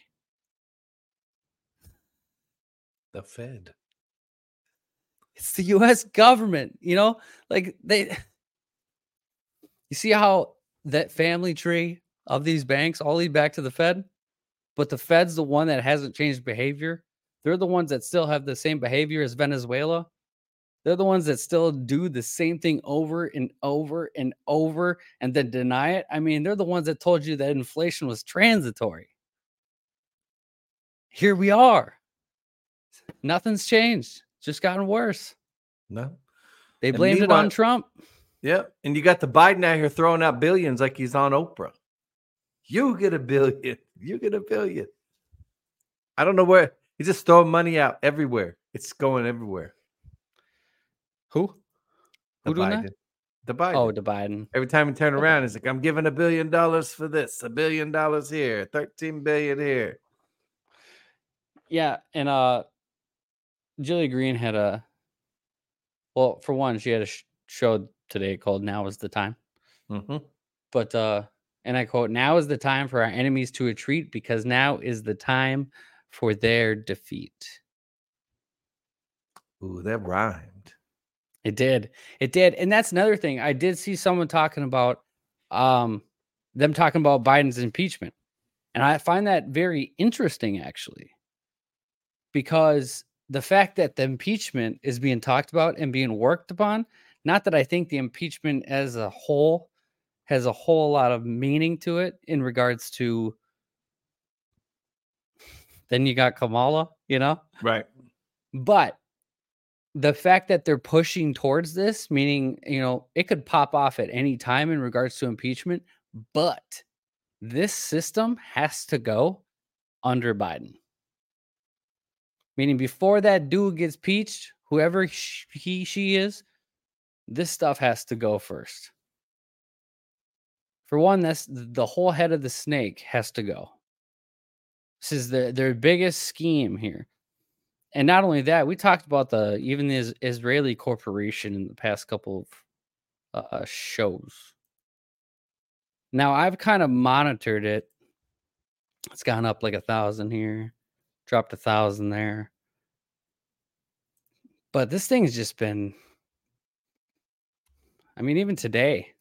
the Fed. It's the US government, you know? Like they You see how that family tree of these banks all lead back to the Fed? But the Fed's the one that hasn't changed behavior. They're the ones that still have the same behavior as Venezuela. They're the ones that still do the same thing over and over and over and then deny it. I mean, they're the ones that told you that inflation was transitory. Here we are. Nothing's changed, just gotten worse. No. They blamed it on Trump. Yep. And you got the Biden out here throwing out billions like he's on Oprah. You get a billion. (laughs) You get a billion. I don't know where he's just throwing money out everywhere. It's going everywhere. Who? The Who doing Biden. that? The Biden. Oh, the Biden. Every time he turn around, he's like, I'm giving a billion dollars for this, a billion dollars here, 13 billion here. Yeah, and uh Julie Green had a well, for one, she had a sh- show today called "Now Is the Time," hmm but uh, and I quote: "Now is the time for our enemies to retreat, because now is the time for their defeat." Ooh, that rhymed. It did, it did, and that's another thing. I did see someone talking about um them talking about Biden's impeachment, and I find that very interesting, actually, because the fact that the impeachment is being talked about and being worked upon not that i think the impeachment as a whole has a whole lot of meaning to it in regards to then you got kamala you know Right. but the fact that they're pushing towards this meaning you know it could pop off at any time in regards to impeachment but this system has to go under biden meaning before that dude gets peached whoever he she is this stuff has to go first. For one that's the whole head of the snake has to go. This is their their biggest scheme here. And not only that we talked about the even the israeli corporation in the past couple of uh, shows. Now i've kind of monitored it. It's gone up like a thousand here dropped a thousand there. But this thing's just been i mean even today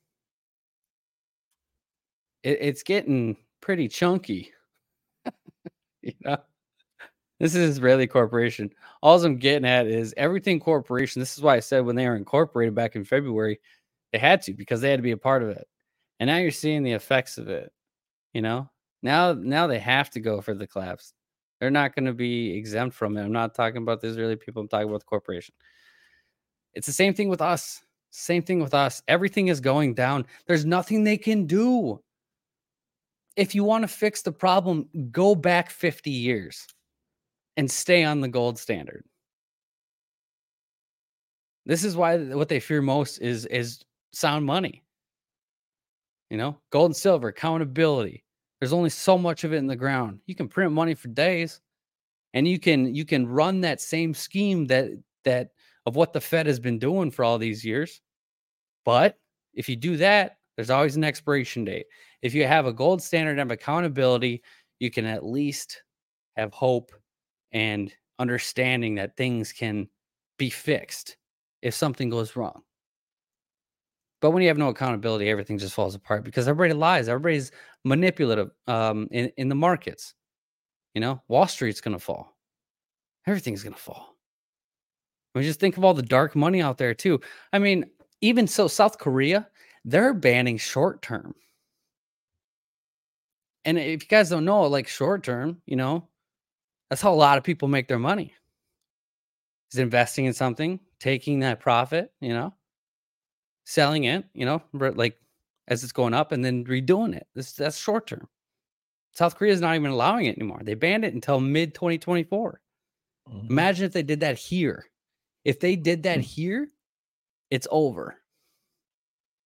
it, it's getting pretty chunky. (laughs) You know? This is israeli corporation. All i'm getting at is everything corporation this is why i said when they were incorporated back in february they had to because they had to be a part of it. And now you're seeing the effects of it you know? Now now they have to go for the collapse they're not going to be exempt from it. I'm not talking about the israeli people i'm talking about the corporation. It's the same thing with us same thing with us. Everything is going down. There's nothing they can do. If you want to fix the problem go back 50 years and stay on the gold standard. This is why what they fear most is is sound money. You know gold and silver accountability there's only so much of it in the ground. You can print money for days and you can you can run that same scheme that that of what the fed has been doing for all these years but if you do that there's always an expiration date. If you have a gold standard of accountability you can at least have hope and understanding that things can be fixed if something goes wrong but when you have no accountability everything just falls apart because everybody lies everybody's manipulative um, in, in the markets. You know wall street's going to fall. Everything's going to fall. I mean, just think of all the dark money out there too. I mean even so south korea they're banning short term. And if you guys don't know like short term you know that's how a lot of people make their money. Is investing in something taking that profit you know selling it you know like as it's going up and then redoing it. This that's short term. South korea is not even allowing it anymore. They banned it until mid 2024 Mhm. imagine if they did that here. If they did that Hmm. here it's over.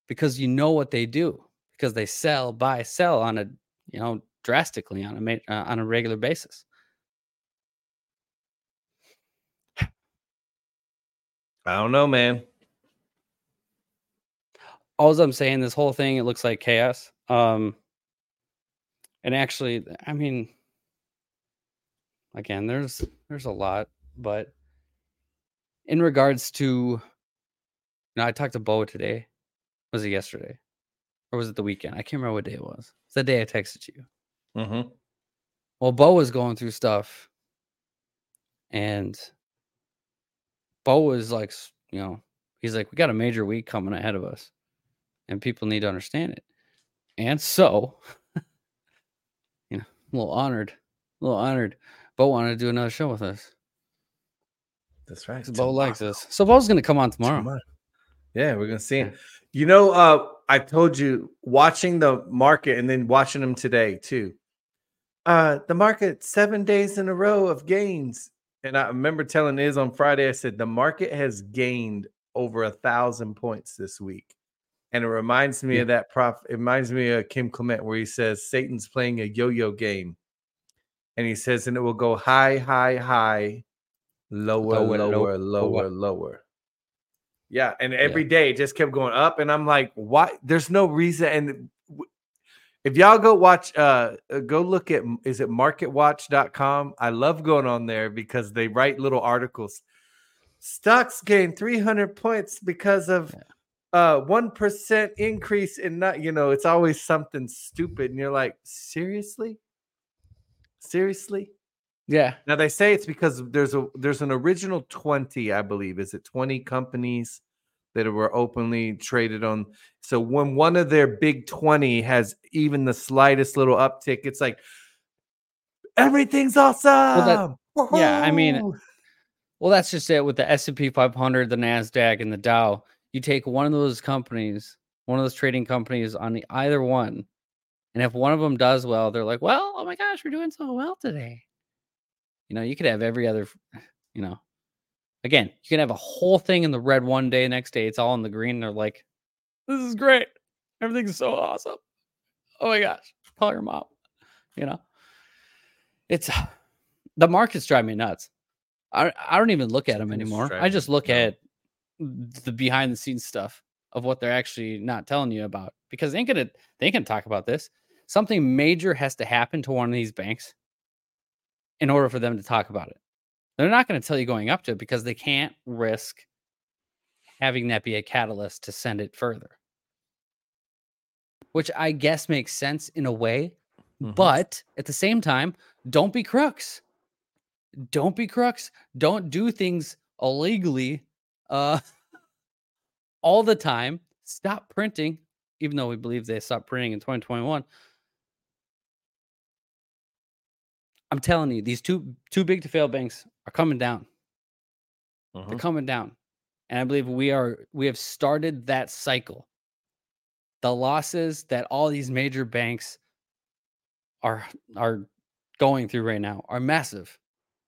Because you know what they do. Because they sell buy sell on a you know drastically on a uh, on a regular basis. I don't know, man. All i'm saying this whole thing it looks like chaos um and actually i mean again there's there's a lot but in regards to, no, I talked to Bo today. Was it yesterday, or was it the weekend? I can't remember what day it was. It's the day I texted you. Mm-hmm. Well, Bo was going through stuff, and Bo was like, you know, he's like, we got a major week coming ahead of us, and people need to understand it. And so, (laughs) you know, a little honored, a little honored. Bo wanted to do another show with us. That's right. 'cause Bo likes us. So Bo's gonna come on tomorrow. Tomorrow. Yeah, we're gonna see him. You know, uh, I told you watching the market and then watching them today too. Uh, the market seven days in a row of gains, and I remember telling Iz on Friday. I said the market has gained over a thousand points this week, and it reminds me Yeah. of that prof. It reminds me of Kim Clement where he says Satan's playing a yo-yo game, and he says, and it will go high, high, high, lower, Lower, low- lower, lower, lower. lower. Yeah, and every day it just kept going up, and I'm like, why? There's no reason. And if y'all go watch, uh, uh, go look at is it marketwatch.com? I love going on there because they write little articles. Stocks gained 300 points because of uh one percent increase in not, you know, it's always something stupid, and you're like, seriously, seriously. Yeah, Now they say it's because there's a there's an original 20, I believe. Is it 20 companies that were openly traded on? So when one of their big 20 has even the slightest little uptick, it's like everything's awesome. yeah, I mean, Well, that's just it with the S&P 500, the Nasdaq and the Dow. You take one of those companies, one of those trading companies on the either one, and if one of them does well, they're like, "Well, oh my gosh, we're doing so well today." You know, you could have every other, you know, again, you can have a whole thing in the red one day, next day it's all in the green. They're like, "This is great, everything's so awesome." Oh my gosh, call your mom. You know, it's the markets drive me nuts. I I don't even look at them anymore. I just look at the behind the scenes stuff of what they're actually not telling you about because they ain't gonna they can talk about this. Something major has to happen to one of these banks in order for them to talk about it. They're not going to tell you going up to it because they can't risk having that be a catalyst to send it further. Which I guess makes sense in a way, Mhm. but at the same time, don't be crooks. Don't be crooks. Don't do things illegally uh (laughs) all the time. Stop printing, even though we believe they stopped printing in 2021. I'm telling you, these two too big to fail banks are coming down. They're Mhm. coming down. And I believe we are we have started that cycle. The losses that all these major banks are are going through right now are massive.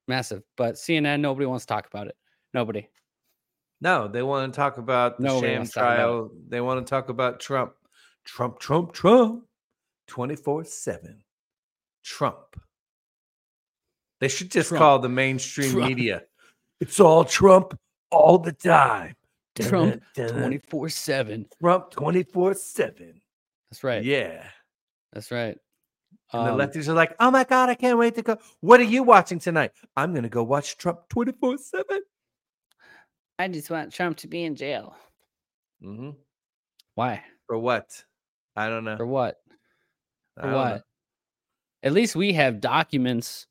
Massive. But CNN nobody wants to talk about it. Nobody. No, they want to talk about the Nobody sham wants about trial. They want to talk about Trump. Trump, Trump, Trump. 24 7. Trump. They should just Trump. call the mainstream Trump. media. (laughs) It's all Trump all the time. Trump Dun, dun, 24 7. Trump 24 7. That's right. Yeah. That's right. And Um, the lefties are like, oh my God, I can't wait to go. What are you watching tonight? I'm going to go watch Trump 24 7. I just want Trump to be in jail. Mm-hmm. Why? For what? I don't know. For what? For don't know. what? At least we have documents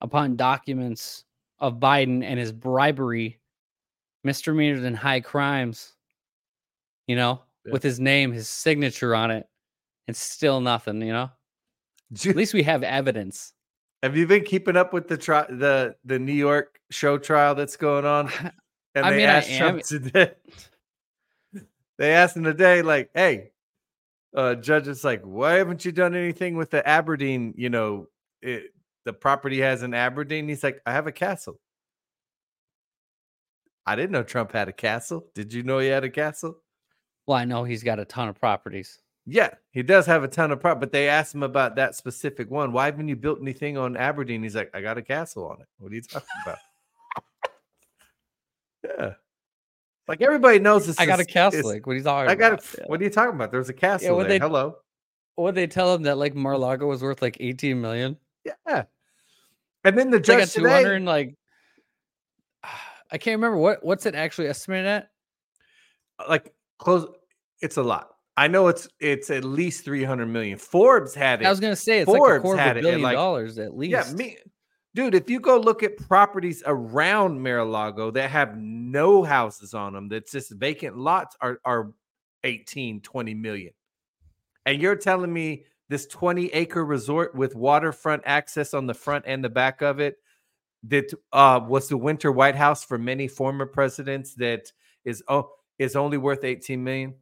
upon documents of Biden and his bribery, misdemeanors and high crimes, you know, Yeah. with his name, his signature on it. It's still nothing, you know? At least we have evidence. Have you been keeping up with the tri- the the New York show trial that's going on? (laughs) And I they mean, I asked Trump am. today. (laughs) They asked him today, like, "Hey, uh, judge, it's like, why haven't you done anything with the Aberdeen? You know, it, the property has in Aberdeen." He's like, "I have a castle." I didn't know Trump had a castle. Did you know he had a castle? Well, I know he's got a ton of properties. Yeah, he does have a ton of prop, but they asked him about that specific one. Why haven't you built anything on Aberdeen? He's like, I got a castle on it. What are you talking about? Yeah, like everybody knows this. I got a is- castle. is- what are you talking I got. about? A, What are you talking about? There's a castle what there. they- Hello. Would they tell him that like Mar-a-Lago was worth like 18 million? Yeah. And then the They got judge 200 today. and like (sighs) I can't remember what what's it actually estimated at. Uh, like close, it's a lot. I know it's it's at least three hundred million. Forbes had it. I was gonna say it's like a Forbes quarter of had a it at, like- dollars at least. Yeah, me, dude. If you go look at properties around Mar-a-Lago that have no houses on them, that's just vacant lots, are are 18, 20 million. And you're telling me this 20 acre resort with waterfront access on the front and the back of it that uh, was the winter White House for many former presidents that is oh is only worth 18 million.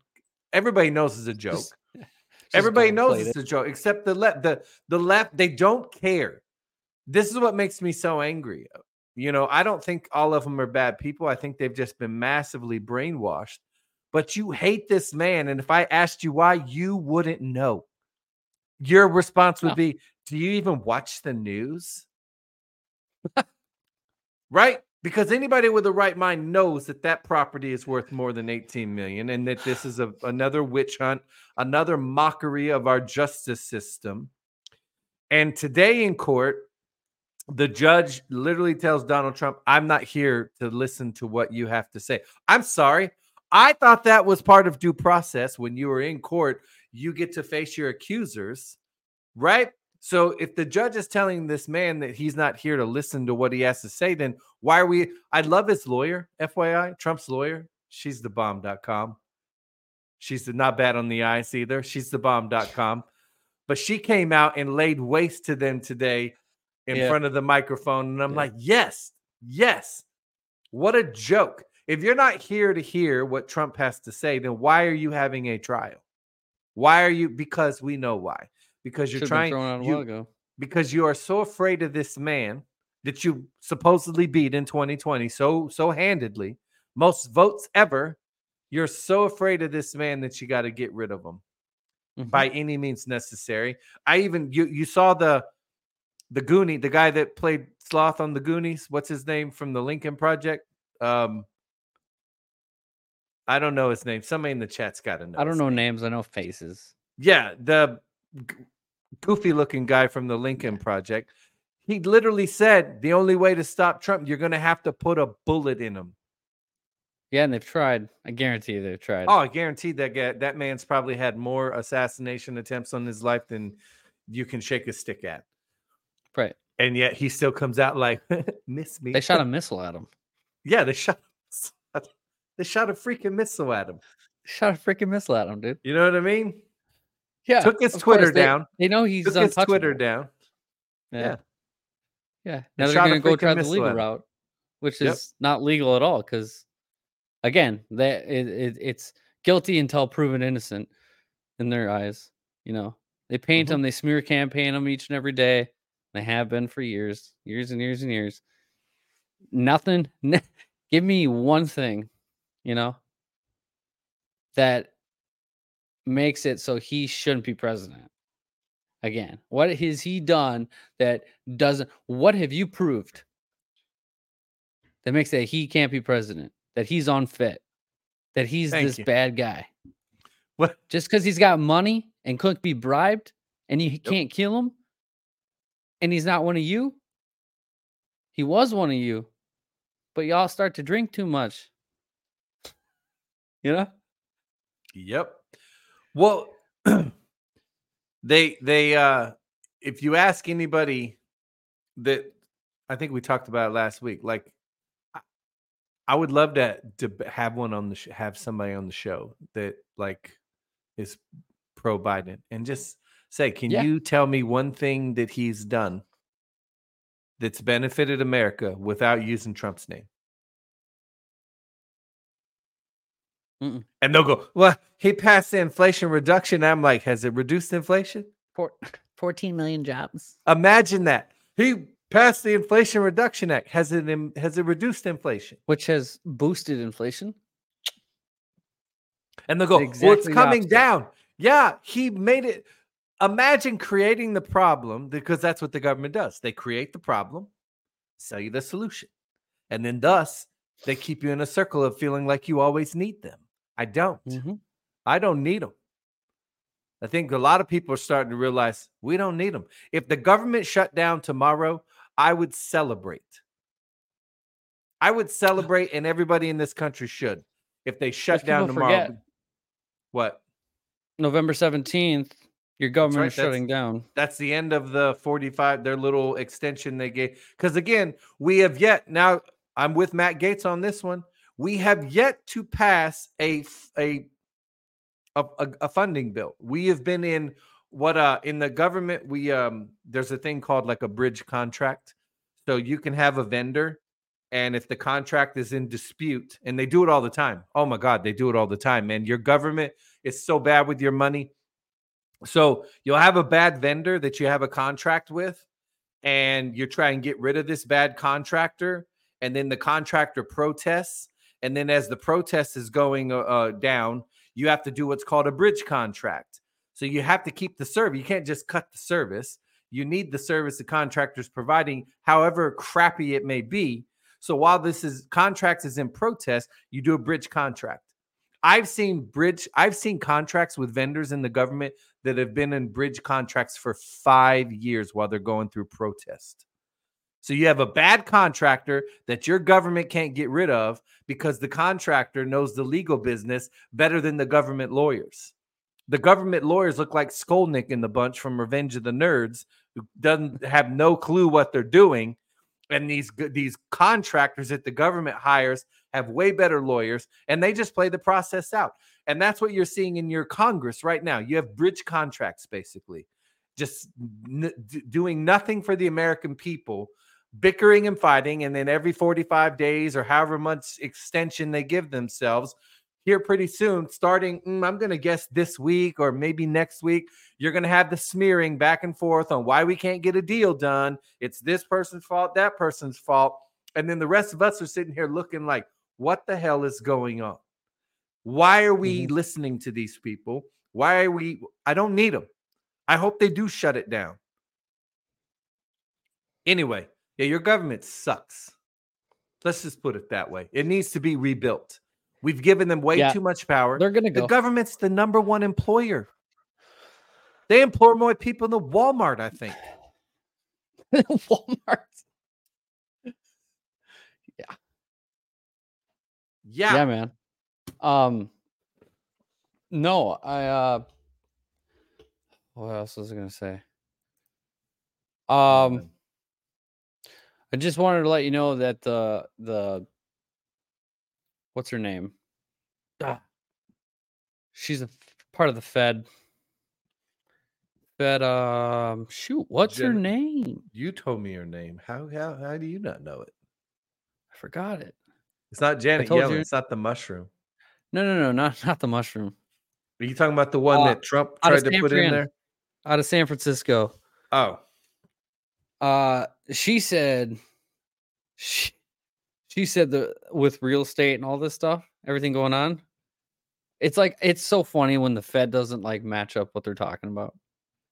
Everybody knows it's a joke. Just- (laughs) just Everybody knows it's a joke, except the left. The the left they don't care. This is what makes me so angry. Uh, you know, I don't think all of them are bad people. I think they've just been massively brainwashed. But you hate this man, and if I asked you why, you wouldn't know. Your response would No. be, "Do you even watch the news?" right? Because anybody with a right mind knows that that property is worth more than 18 million and that this is a, another witch hunt, another mockery of our justice system. And today in court, the judge literally tells Donald Trump, I'm not here to listen to what you have to say. I'm sorry. I thought that was part of due process. When you were in court, you get to face your accusers, right? So if the judge is telling this man that he's not here to listen to what he has to say, then why are we? I love his lawyer, FYI, Trump's lawyer. She's the bomb.com. She's not bad on the eyes either. She's the bomb.com. But she came out and laid waste to them today in Yeah. front of the microphone. And I'm Yeah. like, yes, yes. What a joke. If you're not here to hear what Trump has to say, then why are you having a trial? Why are you? Because we know why. Because you're Should've trying thrown out a you- because you are so afraid of this man that you supposedly beat in 2020 so so handedly most votes ever you're so afraid of this man that you got to get rid of him Mhm. by any means necessary i even you you saw the the goonie the guy that played sloth on the goonies what's his name from the lincoln project um i don't know his name somebody in the chat's got to know I don't know name. names. I know faces. Yeah, the g- goofy looking guy from the Lincoln Project. He literally said the only way to stop Trump, you're going to have to put a bullet in him. Yeah, and they've tried. I guarantee you they've tried. Oh, I guarantee that guy, that man's probably had more assassination attempts on his life than you can shake a stick at. Right. And yet he still comes out like, (laughs) miss me. They shot a (laughs) missile at him. yeah, they shot. (laughs) They shot a freaking missile at him. Shot a freaking missile at him, dude. You know what I mean? Yeah. Took his course, Twitter they- down. They know he's Took his Twitter down. Yeah. Yeah. Yeah. Now they're going to go try the legal route, which Yep. is not legal at all. Because again, that it, it, it's guilty until proven innocent in their eyes. You know, they paint Mhm. them, they smear campaign them each and every day. They have been for years, years and years and years. Nothing. (laughs) give me one thing, you know, that makes it so he shouldn't be president again what has he done that doesn't what have you proved that makes that he can't be president that he's unfit that he's Thank this you. bad guy What? just because he's got money and couldn't be bribed and you can't kill him and he's not one of you? He was one of you but y'all start to drink too much. You know? Yep. Well, (clears throat) they they uh if you ask anybody that I think we talked about last week, like I- I would love to to have one on the sh- have somebody on the show that like is pro Biden and just say, can Yeah. you tell me one thing that he's done that's benefited America without using Trump's name? Mm-mm. And they'll go, well, he passed the Inflation Reduction. I'm like, has it reduced inflation? Four, (laughs) 14 million jobs Imagine that. He passed the Inflation Reduction Act. Has it has it reduced inflation? which has boosted inflation And they'll go, well, it's coming down. Yeah, he made it. Imagine creating the problem because that's what the government does. They create the problem, sell you the solution. And then thus they keep you in a circle of feeling like you always need them. I don't. Mhm. I don't need them. I think a lot of people are starting to realize we don't need them. If the government shut down tomorrow, I would celebrate. I would celebrate, and everybody in this country should if they shut Most down tomorrow. forget. What? November 17th, your government right, is that's- shutting down. That's the end of the 45, their little extension they gave. Because again, we have yet now, I'm with Matt Gaetz on this one. We have yet to pass a, a, a, a funding bill. We have been in what uh in the government, we um there's a thing called like a bridge contract. So you can have a vendor, and if the contract is in dispute, and they do it all the time. Oh my god, they do it all the time, man. Your government is so bad with your money. So you'll have a bad vendor that you have a contract with, and you try and get rid of this bad contractor, and then the contractor protests, and then as the protest is going uh, uh, down, you have to do what's called a bridge contract. So you have to keep the service. You can't just cut the service. You need the service the contractor's providing, however crappy it may be. So while this is contract is in protest, you do a bridge contract. I've seen bridge, I've seen contracts with vendors in the government that have been in bridge contracts for five years while they're going through protest. So you have a bad contractor that your government can't get rid of because the contractor knows the legal business better than the government lawyers. The government lawyers look like Skolnick in the bunch from Revenge of the Nerds, who doesn't have no clue what they're doing. And these these contractors that the government hires have way better lawyers, and they just play the process out. And that's what you're seeing in your Congress right now. You have bridge contracts, basically, just n- doing nothing for the American people, bickering and fighting. And then every 45 days or however much extension they give themselves, here pretty soon, starting, mm, I'm going to guess this week or maybe next week, you're going to have the smearing back and forth on why we can't get a deal done. It's this person's fault, that person's fault. And then the rest of us are sitting here looking like, what the hell is going on? Why are we listening to these people? Why are we? I don't need them. I hope they do shut it down. Anyway, yeah, your government sucks. Let's just put it that way. It needs to be rebuilt. We've given them way Yeah, too much power. They're gonna go. The government's the number one employer. They employ more people than Walmart, I think. (laughs) Walmart. Yeah. Yeah, man. Um, no, I. uh What else was I gonna say? Um, I just wanted to let you know that the the what's her name? Ah, she's a part of the Fed. Fed. Um, shoot, what's her name? You told me her name. How how how do you not know it? I forgot it. It's not Janet Yellen. you. It's not the mushroom. No, no, no, not not the mushroom. Are you talking about the one Uh, that Trump tried to put in there? Out of San Francisco. Oh, Uh, she said, she, she said that with real estate and all this stuff, everything going on, it's like it's so funny when the Fed doesn't like match up what they're talking about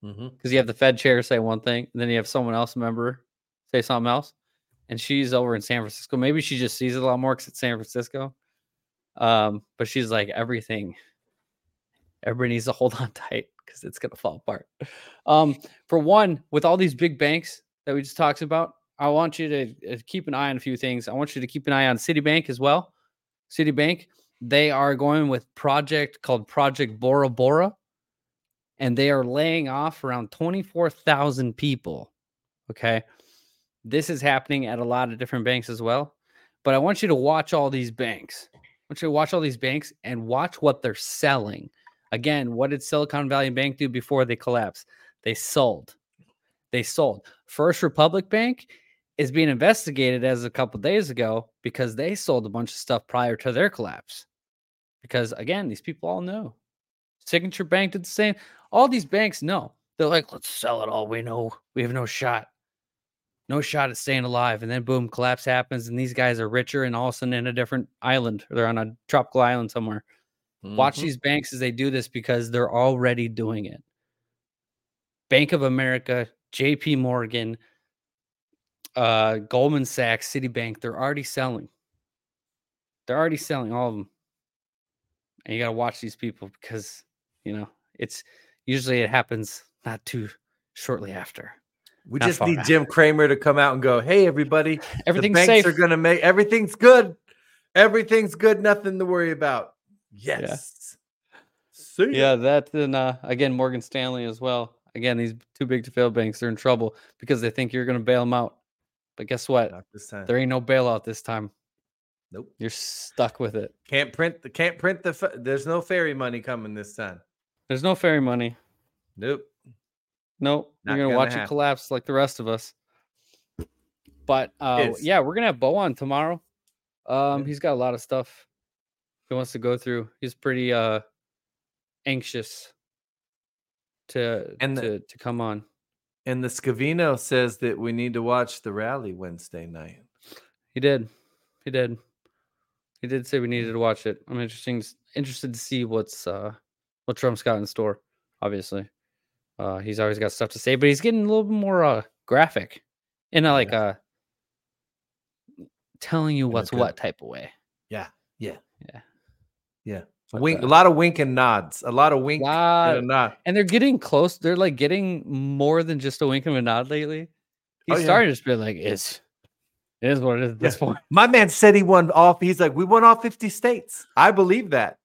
because you have the Fed chair say one thing, and then you have someone else member say something else, and she's over in San Francisco. Maybe she just sees it a lot more because it's San Francisco. Um, but she's like everything. Everybody needs to hold on (laughs) tight because it's gonna fall apart. Um, for one, with all these big banks that we just talked about, I want you to uh, keep an eye on a few things. I want you to keep an eye on Citibank as well. Citibank, they are going with project called Project Bora Bora, and they are laying off around 24,000 people. Okay. This is happening at a lot of different banks as well. But I want you to watch all these banks. I want you to watch all these banks and watch what they're selling. Again, what did Silicon Valley Bank do before they collapsed? They sold. They sold. First Republic Bank is being investigated as a couple days ago because they sold a bunch of stuff prior to their collapse. Because again, these people all know. Signature Bank did the same. All these banks know. They're like, let's sell it all. We know we have no shot. No shot at staying alive. And then boom, collapse happens, and these guys are richer and all of a sudden in a different island. They're on a tropical island somewhere. Watch Mhm. these banks as they do this because they're already doing it. Bank of America, JP Morgan, uh, Goldman Sachs, Citibank, they're already selling. They're already selling all of them. And you got to watch these people because, you know, it's usually it happens not too shortly after. We Not just need out. Jim Cramer to come out and go, "Hey, everybody, Everything's the banks safe. are going to make everything's good. Everything's good. Nothing to worry about." Yes. See. Yeah, that and uh, again Morgan Stanley as well. Again, these too big to fail banks are in trouble because they think you're going to bail them out. But guess what? Not this time. There ain't no bailout this time. Nope. You're stuck with it. Can't print the can't print the. There's no fairy money coming this time. There's no fairy money. Nope. Nope. Not You're gonna gonna watch happen. it collapse like the rest of us. But uh, yeah, we're gonna have Bo on tomorrow. Um, he's got a lot of stuff he wants to go through. He's pretty uh anxious to And the- to to come on. And the Scavino says that we need to watch the rally Wednesday night. He did. He did. He did say we needed to watch it. I'm interesting interested to see what's uh what Trump's got in store. Obviously, uh, he's always got stuff to say, but he's getting a little bit more uh graphic in a like a telling you what's what type of way. Yeah. Yeah. Yeah. Yeah. Wink, a lot of wink and nods. A lot of wink lot- and a nod. and they're getting close. They're like getting more than just a wink and a nod lately. He's Oh, yeah. starting to just be like, "It's it is what it is at this point." My man said he won off. He's like, we won all 50 states. I believe that.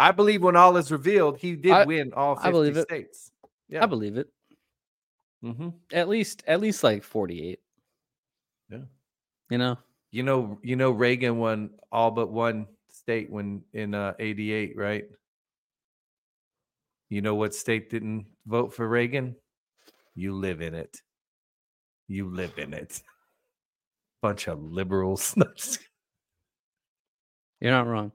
I believe when all is revealed, he did I- win all 50 I believe it. states. Yeah. I believe it. hmm At least, at least like forty-eight. Yeah. You know, You know, you know, Reagan won all but one state when in uh, 88, right? You know what state didn't vote for Reagan? You live in it. You live in it. (laughs) Bunch of liberals. (laughs) You're not wrong.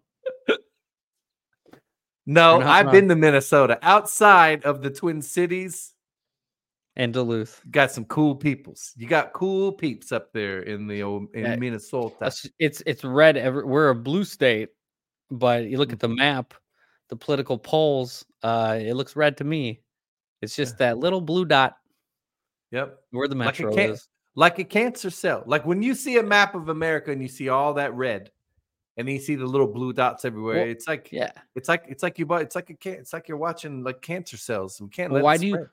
No, not I've been to Minnesota. Outside of the Twin Cities, And Duluth. got some cool peoples. You got cool peeps up there in the old in Yeah, Minnesota. It's it's red. Every, we're a blue state, but you look at Mm-hmm. the map, the political polls. Uh, it looks red to me. It's just that little blue dot Yep. where the Like metro can- is. Like a cancer cell. Like when you see a map of America and you see all that red and you see the little blue dots everywhere, Well, it's like Yeah. it's like it's like you it's like a can it's like you're watching like cancer cells. We can't Well, let why do you-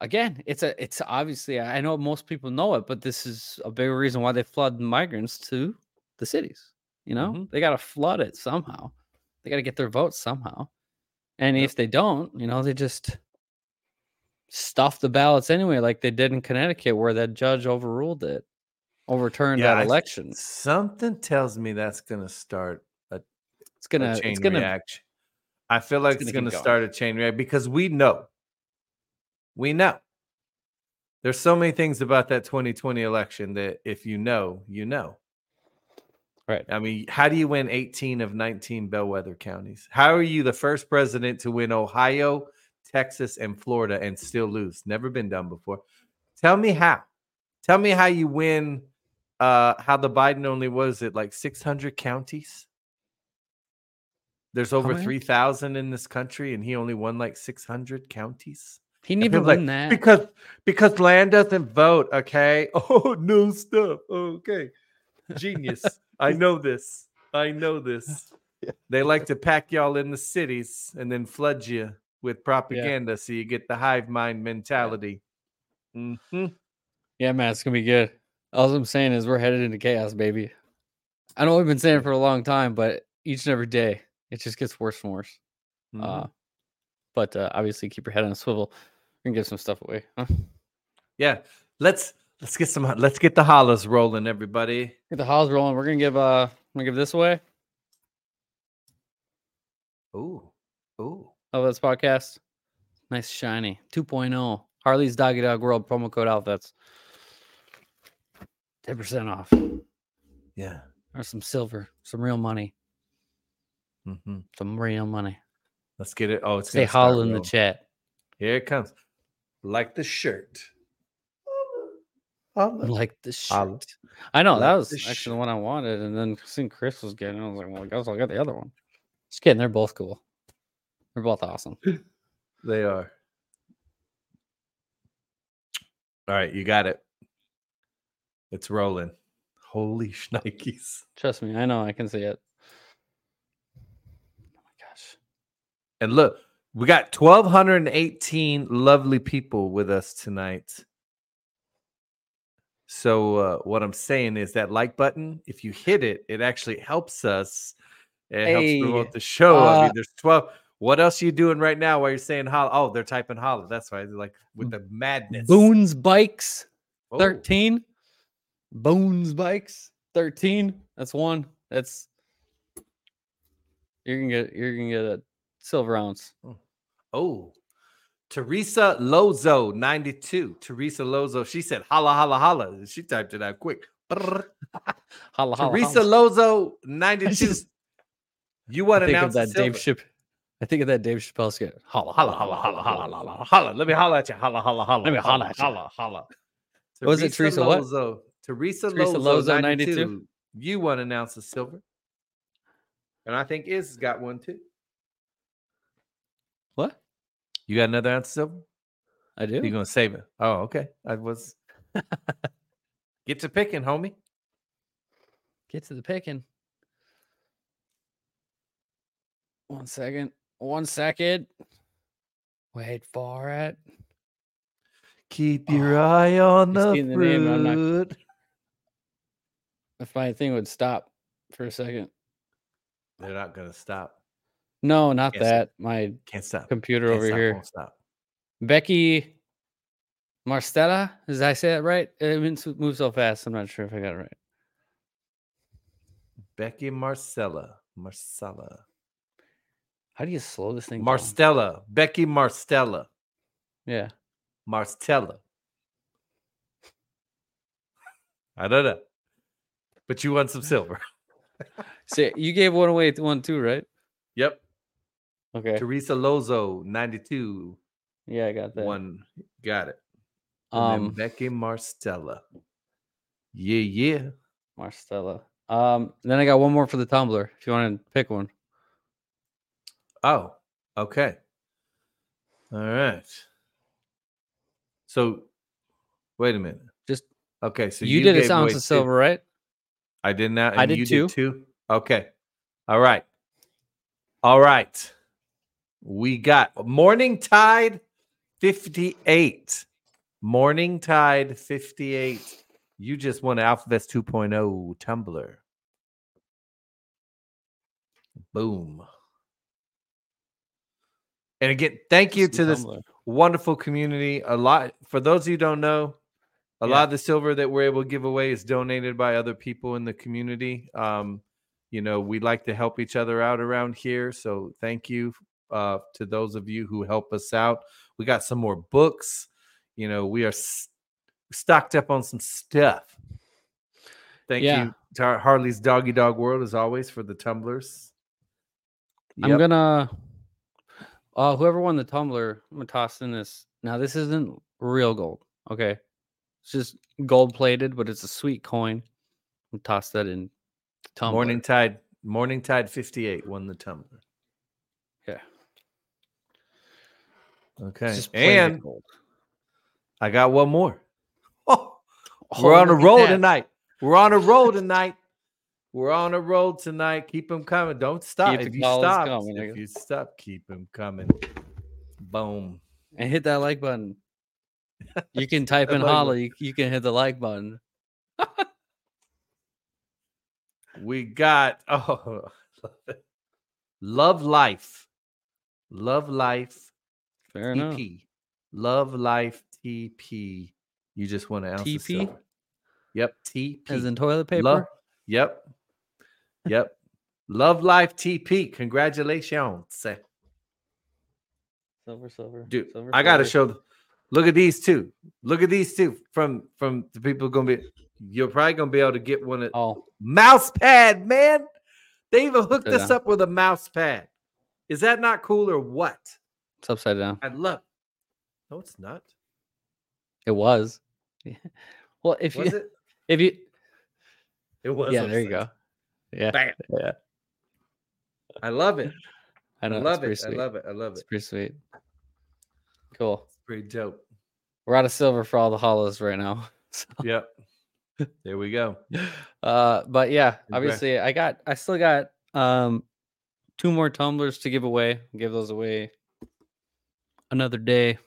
Again, it's a it's obviously I know most people know it, but this is a big reason why they flood migrants to the cities. You know, Mhm. they got to flood it somehow. They got to get their votes somehow. And Yep. if they don't, you know, they just stuff the ballots anyway, like they did in Connecticut, where that judge overruled it, overturned Yeah, I- that election. Something tells me that's gonna start a It's gonna, a chain it's gonna, reaction. I feel like it's it's, gonna gonna going. start a chain reaction because we know, we know. There's so many things about that 2020 election that if you know, you know. Right. I mean, how do you win 18 of 19 bellwether counties? How are you the first president to win Ohio, Texas, and Florida and still lose? Never been done before. Tell me how. Tell me how you win. Uh, how the Biden only was it like 600 counties? There's over 3,000 in this country, and he only won like 600 counties. he didn't even like, win that. because because land doesn't vote. Okay. (laughs) Oh no stuff. Okay. Genius. I know this. I know this. They like to pack y'all in the cities and then flood you with propaganda so you get the hive mind mentality. Mhm. Yeah, man, it's gonna be good. All I'm saying is we're headed into chaos, baby. I know we've been saying it for a long time, but each and every day it just gets worse and worse. Mhm. Uh, but uh, obviously, keep your head on a swivel. Gonna give some stuff away. Huh? yeah. Let's let's get some let's get the hollas rolling, everybody. Get the hollas rolling. We're gonna give uh, I'm gonna give this away. Ooh. Ooh. Oh, that's podcast. Nice shiny 2.0 Harley's Doggy Dog World promo code outfits. 10% off. Yeah. Or some silver, some real money, Mm-hmm. some real money. Let's get it. Oh, it's Say holla in the chat. Here it comes. Like the shirt. Holla. Like the shirt. I know that was actually the one I wanted, and then seeing Chris was getting, it, I was like, well, I guess I'll get the other one. Just kidding. They're both cool. They're both awesome. (laughs) They are. All right, you got it. It's rolling. Holy (laughs) shnikes. Trust me, I know. I can see it. Oh my gosh. And look, we got 1,218 lovely people with us tonight. So uh, what I'm saying is that like button, if you hit it, it actually helps us. It helps Hey, promote the show. I uh, mean, there's 12. What else are you doing right now while you're saying holla? Oh, they're typing holla. That's why they're like with the madness. Boons Bikes Whoa. 13. Bones Bikes 13. That's one. That's you're gonna get you're gonna get a silver ounce. Oh, Teresa Lozo, 92. Teresa Lozo, she said holla, holla, holla. She typed it out quick. (laughs) Holla, holla, Teresa holla. Lozo, (laughs) 92. just- you want to announce that Dave. Ship. I think of that Dave Chappelle skit. Holla, Holla, holla, holla, holla, holla, holla. Let me holla at you. Holla, holla, holla. Let me holla at you. Holla, holla. What was it, Teresa what? Teresa, Teresa Lozo, Lozo, 92. 92. You want to announce the silver. And I think Iz has got one too. What? You got another ounce of silver? I do. You're gonna save it. Oh, okay. I was (laughs) get to picking, homie. Get to the picking. One second. One second. Wait for it. Keep your oh, eye on the getting the name, not- fruit. If my thing would stop for a second. They're not gonna stop. No, not that. My Can't stop. computer Can't over stop, here. Stop. Becky Marstella. Did I say that right? It moves so fast. I'm not sure if I got it right. Becky Marcella. Marcella. How do you slow this thing? down? Marstella. Becky Marstella. Yeah. Marstella. I don't know. But you won some (laughs) silver. (laughs) See, you gave one away to one too, right? Yep. Okay. Teresa Lozo, 92. Yeah, I got that. One. Got it. And then Um, Becky Marstella. Yeah, yeah. Marstella. Um, then I got one more for the tumbler If you want to pick one. Oh, okay. All right. So, wait a minute. Just Okay, so you, did a ounce of silver, right? I did not. I and did you two. Did two. Okay. All right. All right. We got Morning Tide 58. Morning Tide 58. You just won AlphaVets 2.0 Tumbler. Boom. And again, thank you to this wonderful community. A lot for those of you who don't know, a Yeah. lot of the silver that we're able to give away is donated by other people in the community. Um, you know, we like to help each other out around here. So thank you uh, to those of you who help us out. We got some more books. You know, we are s- stocked up on some stuff. Thank Yeah. you to Harley's Doggy Dog World as always for the tumblers. I'm gonna. Uh, whoever won the tumbler, I'm gonna toss in this. Now, this isn't real gold. Okay, it's just gold plated, but it's a sweet coin. I'm toss that in. Tumbler. Morning Tide, Morning Tide 58 won the tumbler. Yeah. Okay. And. I got one more. Oh, (laughs) Oh, we're on a roll tonight. We're on a roll tonight. We're on a roll tonight. Keep them coming. Don't stop. Keep if you stop, coming, if you stop, keep them coming. Boom. And hit that like button. You can (laughs) type in holla. You, you can hit the like button. We got (laughs) oh love life. Love life Fair enough. TP. Love life TP. You just want to ounce TP? Yep, TP. As in toilet paper. Love, yep. (laughs) Yep. Love Life TP. Congratulations. Silver, silver. Dude, silver, I gotta show the, look at these two. Look at these two from from the people gonna be you're probably gonna be able to get one at Oh, mouse pad, man. They even hooked us up with a mouse pad. Is that not cool or what? It's upside down. I love no, it's not. It was. Yeah. well, if Was you it? (laughs) if you It was. yeah, there you go. Yeah, Bam. yeah. I love it. I I love it's it. I love it. I love it. It's pretty sweet. Cool. It's pretty dope. We're out of silver for all the hollows right now. (laughs) So, Yep. There we go. (laughs) uh, but yeah, obviously, I got, I still got um two more tumblers to give away. Give those away another day.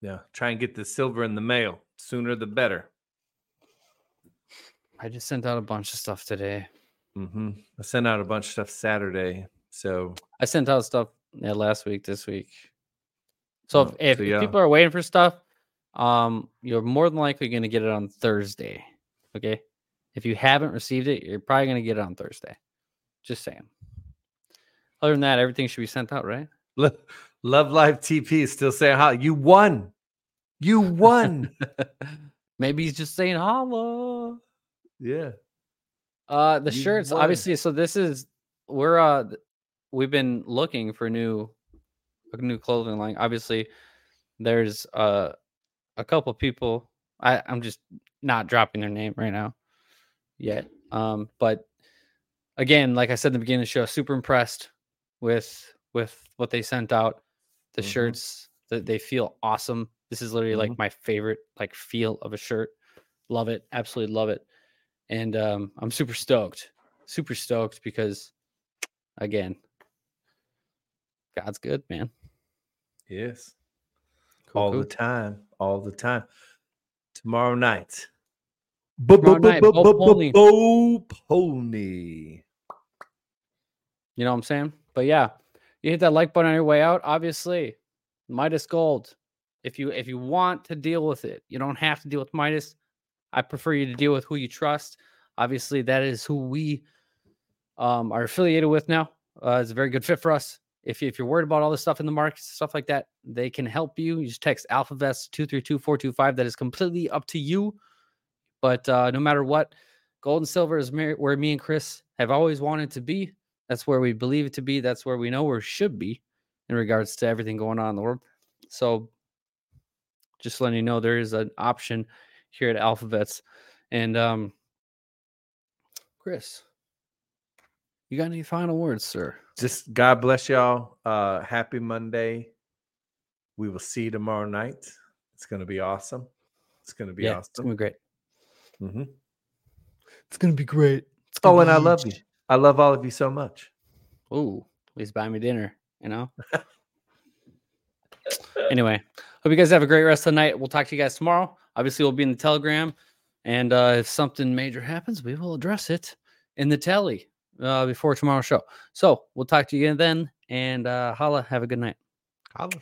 Yeah. Try and get the silver in the mail. Sooner the better. I just sent out a bunch of stuff today. Mm-hmm. I sent out a bunch of stuff Saturday. So I sent out stuff yeah, last week, this week. So Oh, if, so yeah. people are waiting for stuff, um, you're more than likely going to get it on Thursday. Okay. If you haven't received it, you're probably going to get it on Thursday. Just saying. Other than that, everything should be sent out, right? (laughs) Lo- Love Life TP still saying how you won. You won. (laughs) Maybe he's just saying holla. yeah. Uh the You shirts, won. obviously. So this is we're uh we've been looking for new a new clothing line. Obviously, there's uh a couple people. I I'm just not dropping their name right now yet. Um, but again, like I said in the beginning of the show, super impressed with with what they sent out. The Mhm. shirts that they feel awesome. This is literally like my favorite like feel of a shirt. Love it, absolutely love it. And um, I'm super stoked, super stoked because again, God's good, man. Yes. Cool, all cool. the time. All the time. Tomorrow night. Tomorrow night, Bo Bo Polny. You know what I'm saying? But yeah, you hit that like button on your way out. Obviously, Midas Gold. If you if you want to deal with it, you don't have to deal with Midas. I prefer you to deal with who you trust. Obviously, that is who we um, are affiliated with now. Uh, it's a very good fit for us. If, if you're worried about all this stuff in the market, stuff like that, they can help you. You just text AlphaVets 232425. That is completely up to you. But uh, no matter what, gold and silver is where me and Chris have always wanted to be. That's where we believe it to be. That's where we know where it should be in regards to everything going on in the world. So just letting you know there is an option here at Alphavets. And um Chris, you got any final words, sir? Just God bless y'all. Uh happy Monday. We will see you tomorrow night. It's gonna be awesome. It's gonna be yeah, it's gonna be great. Mm-hmm. It's gonna be great. It's Oh, and I love you. I love all of you so much. Ooh, please buy me dinner, you know? (laughs) anyway, hope you guys have a great rest of the night. We'll talk to you guys tomorrow. Obviously, we'll be in the telegram. And uh, if something major happens, we will address it in the telly uh, before tomorrow's show. So we'll talk to you again then. And uh, holla, have a good night. Holla.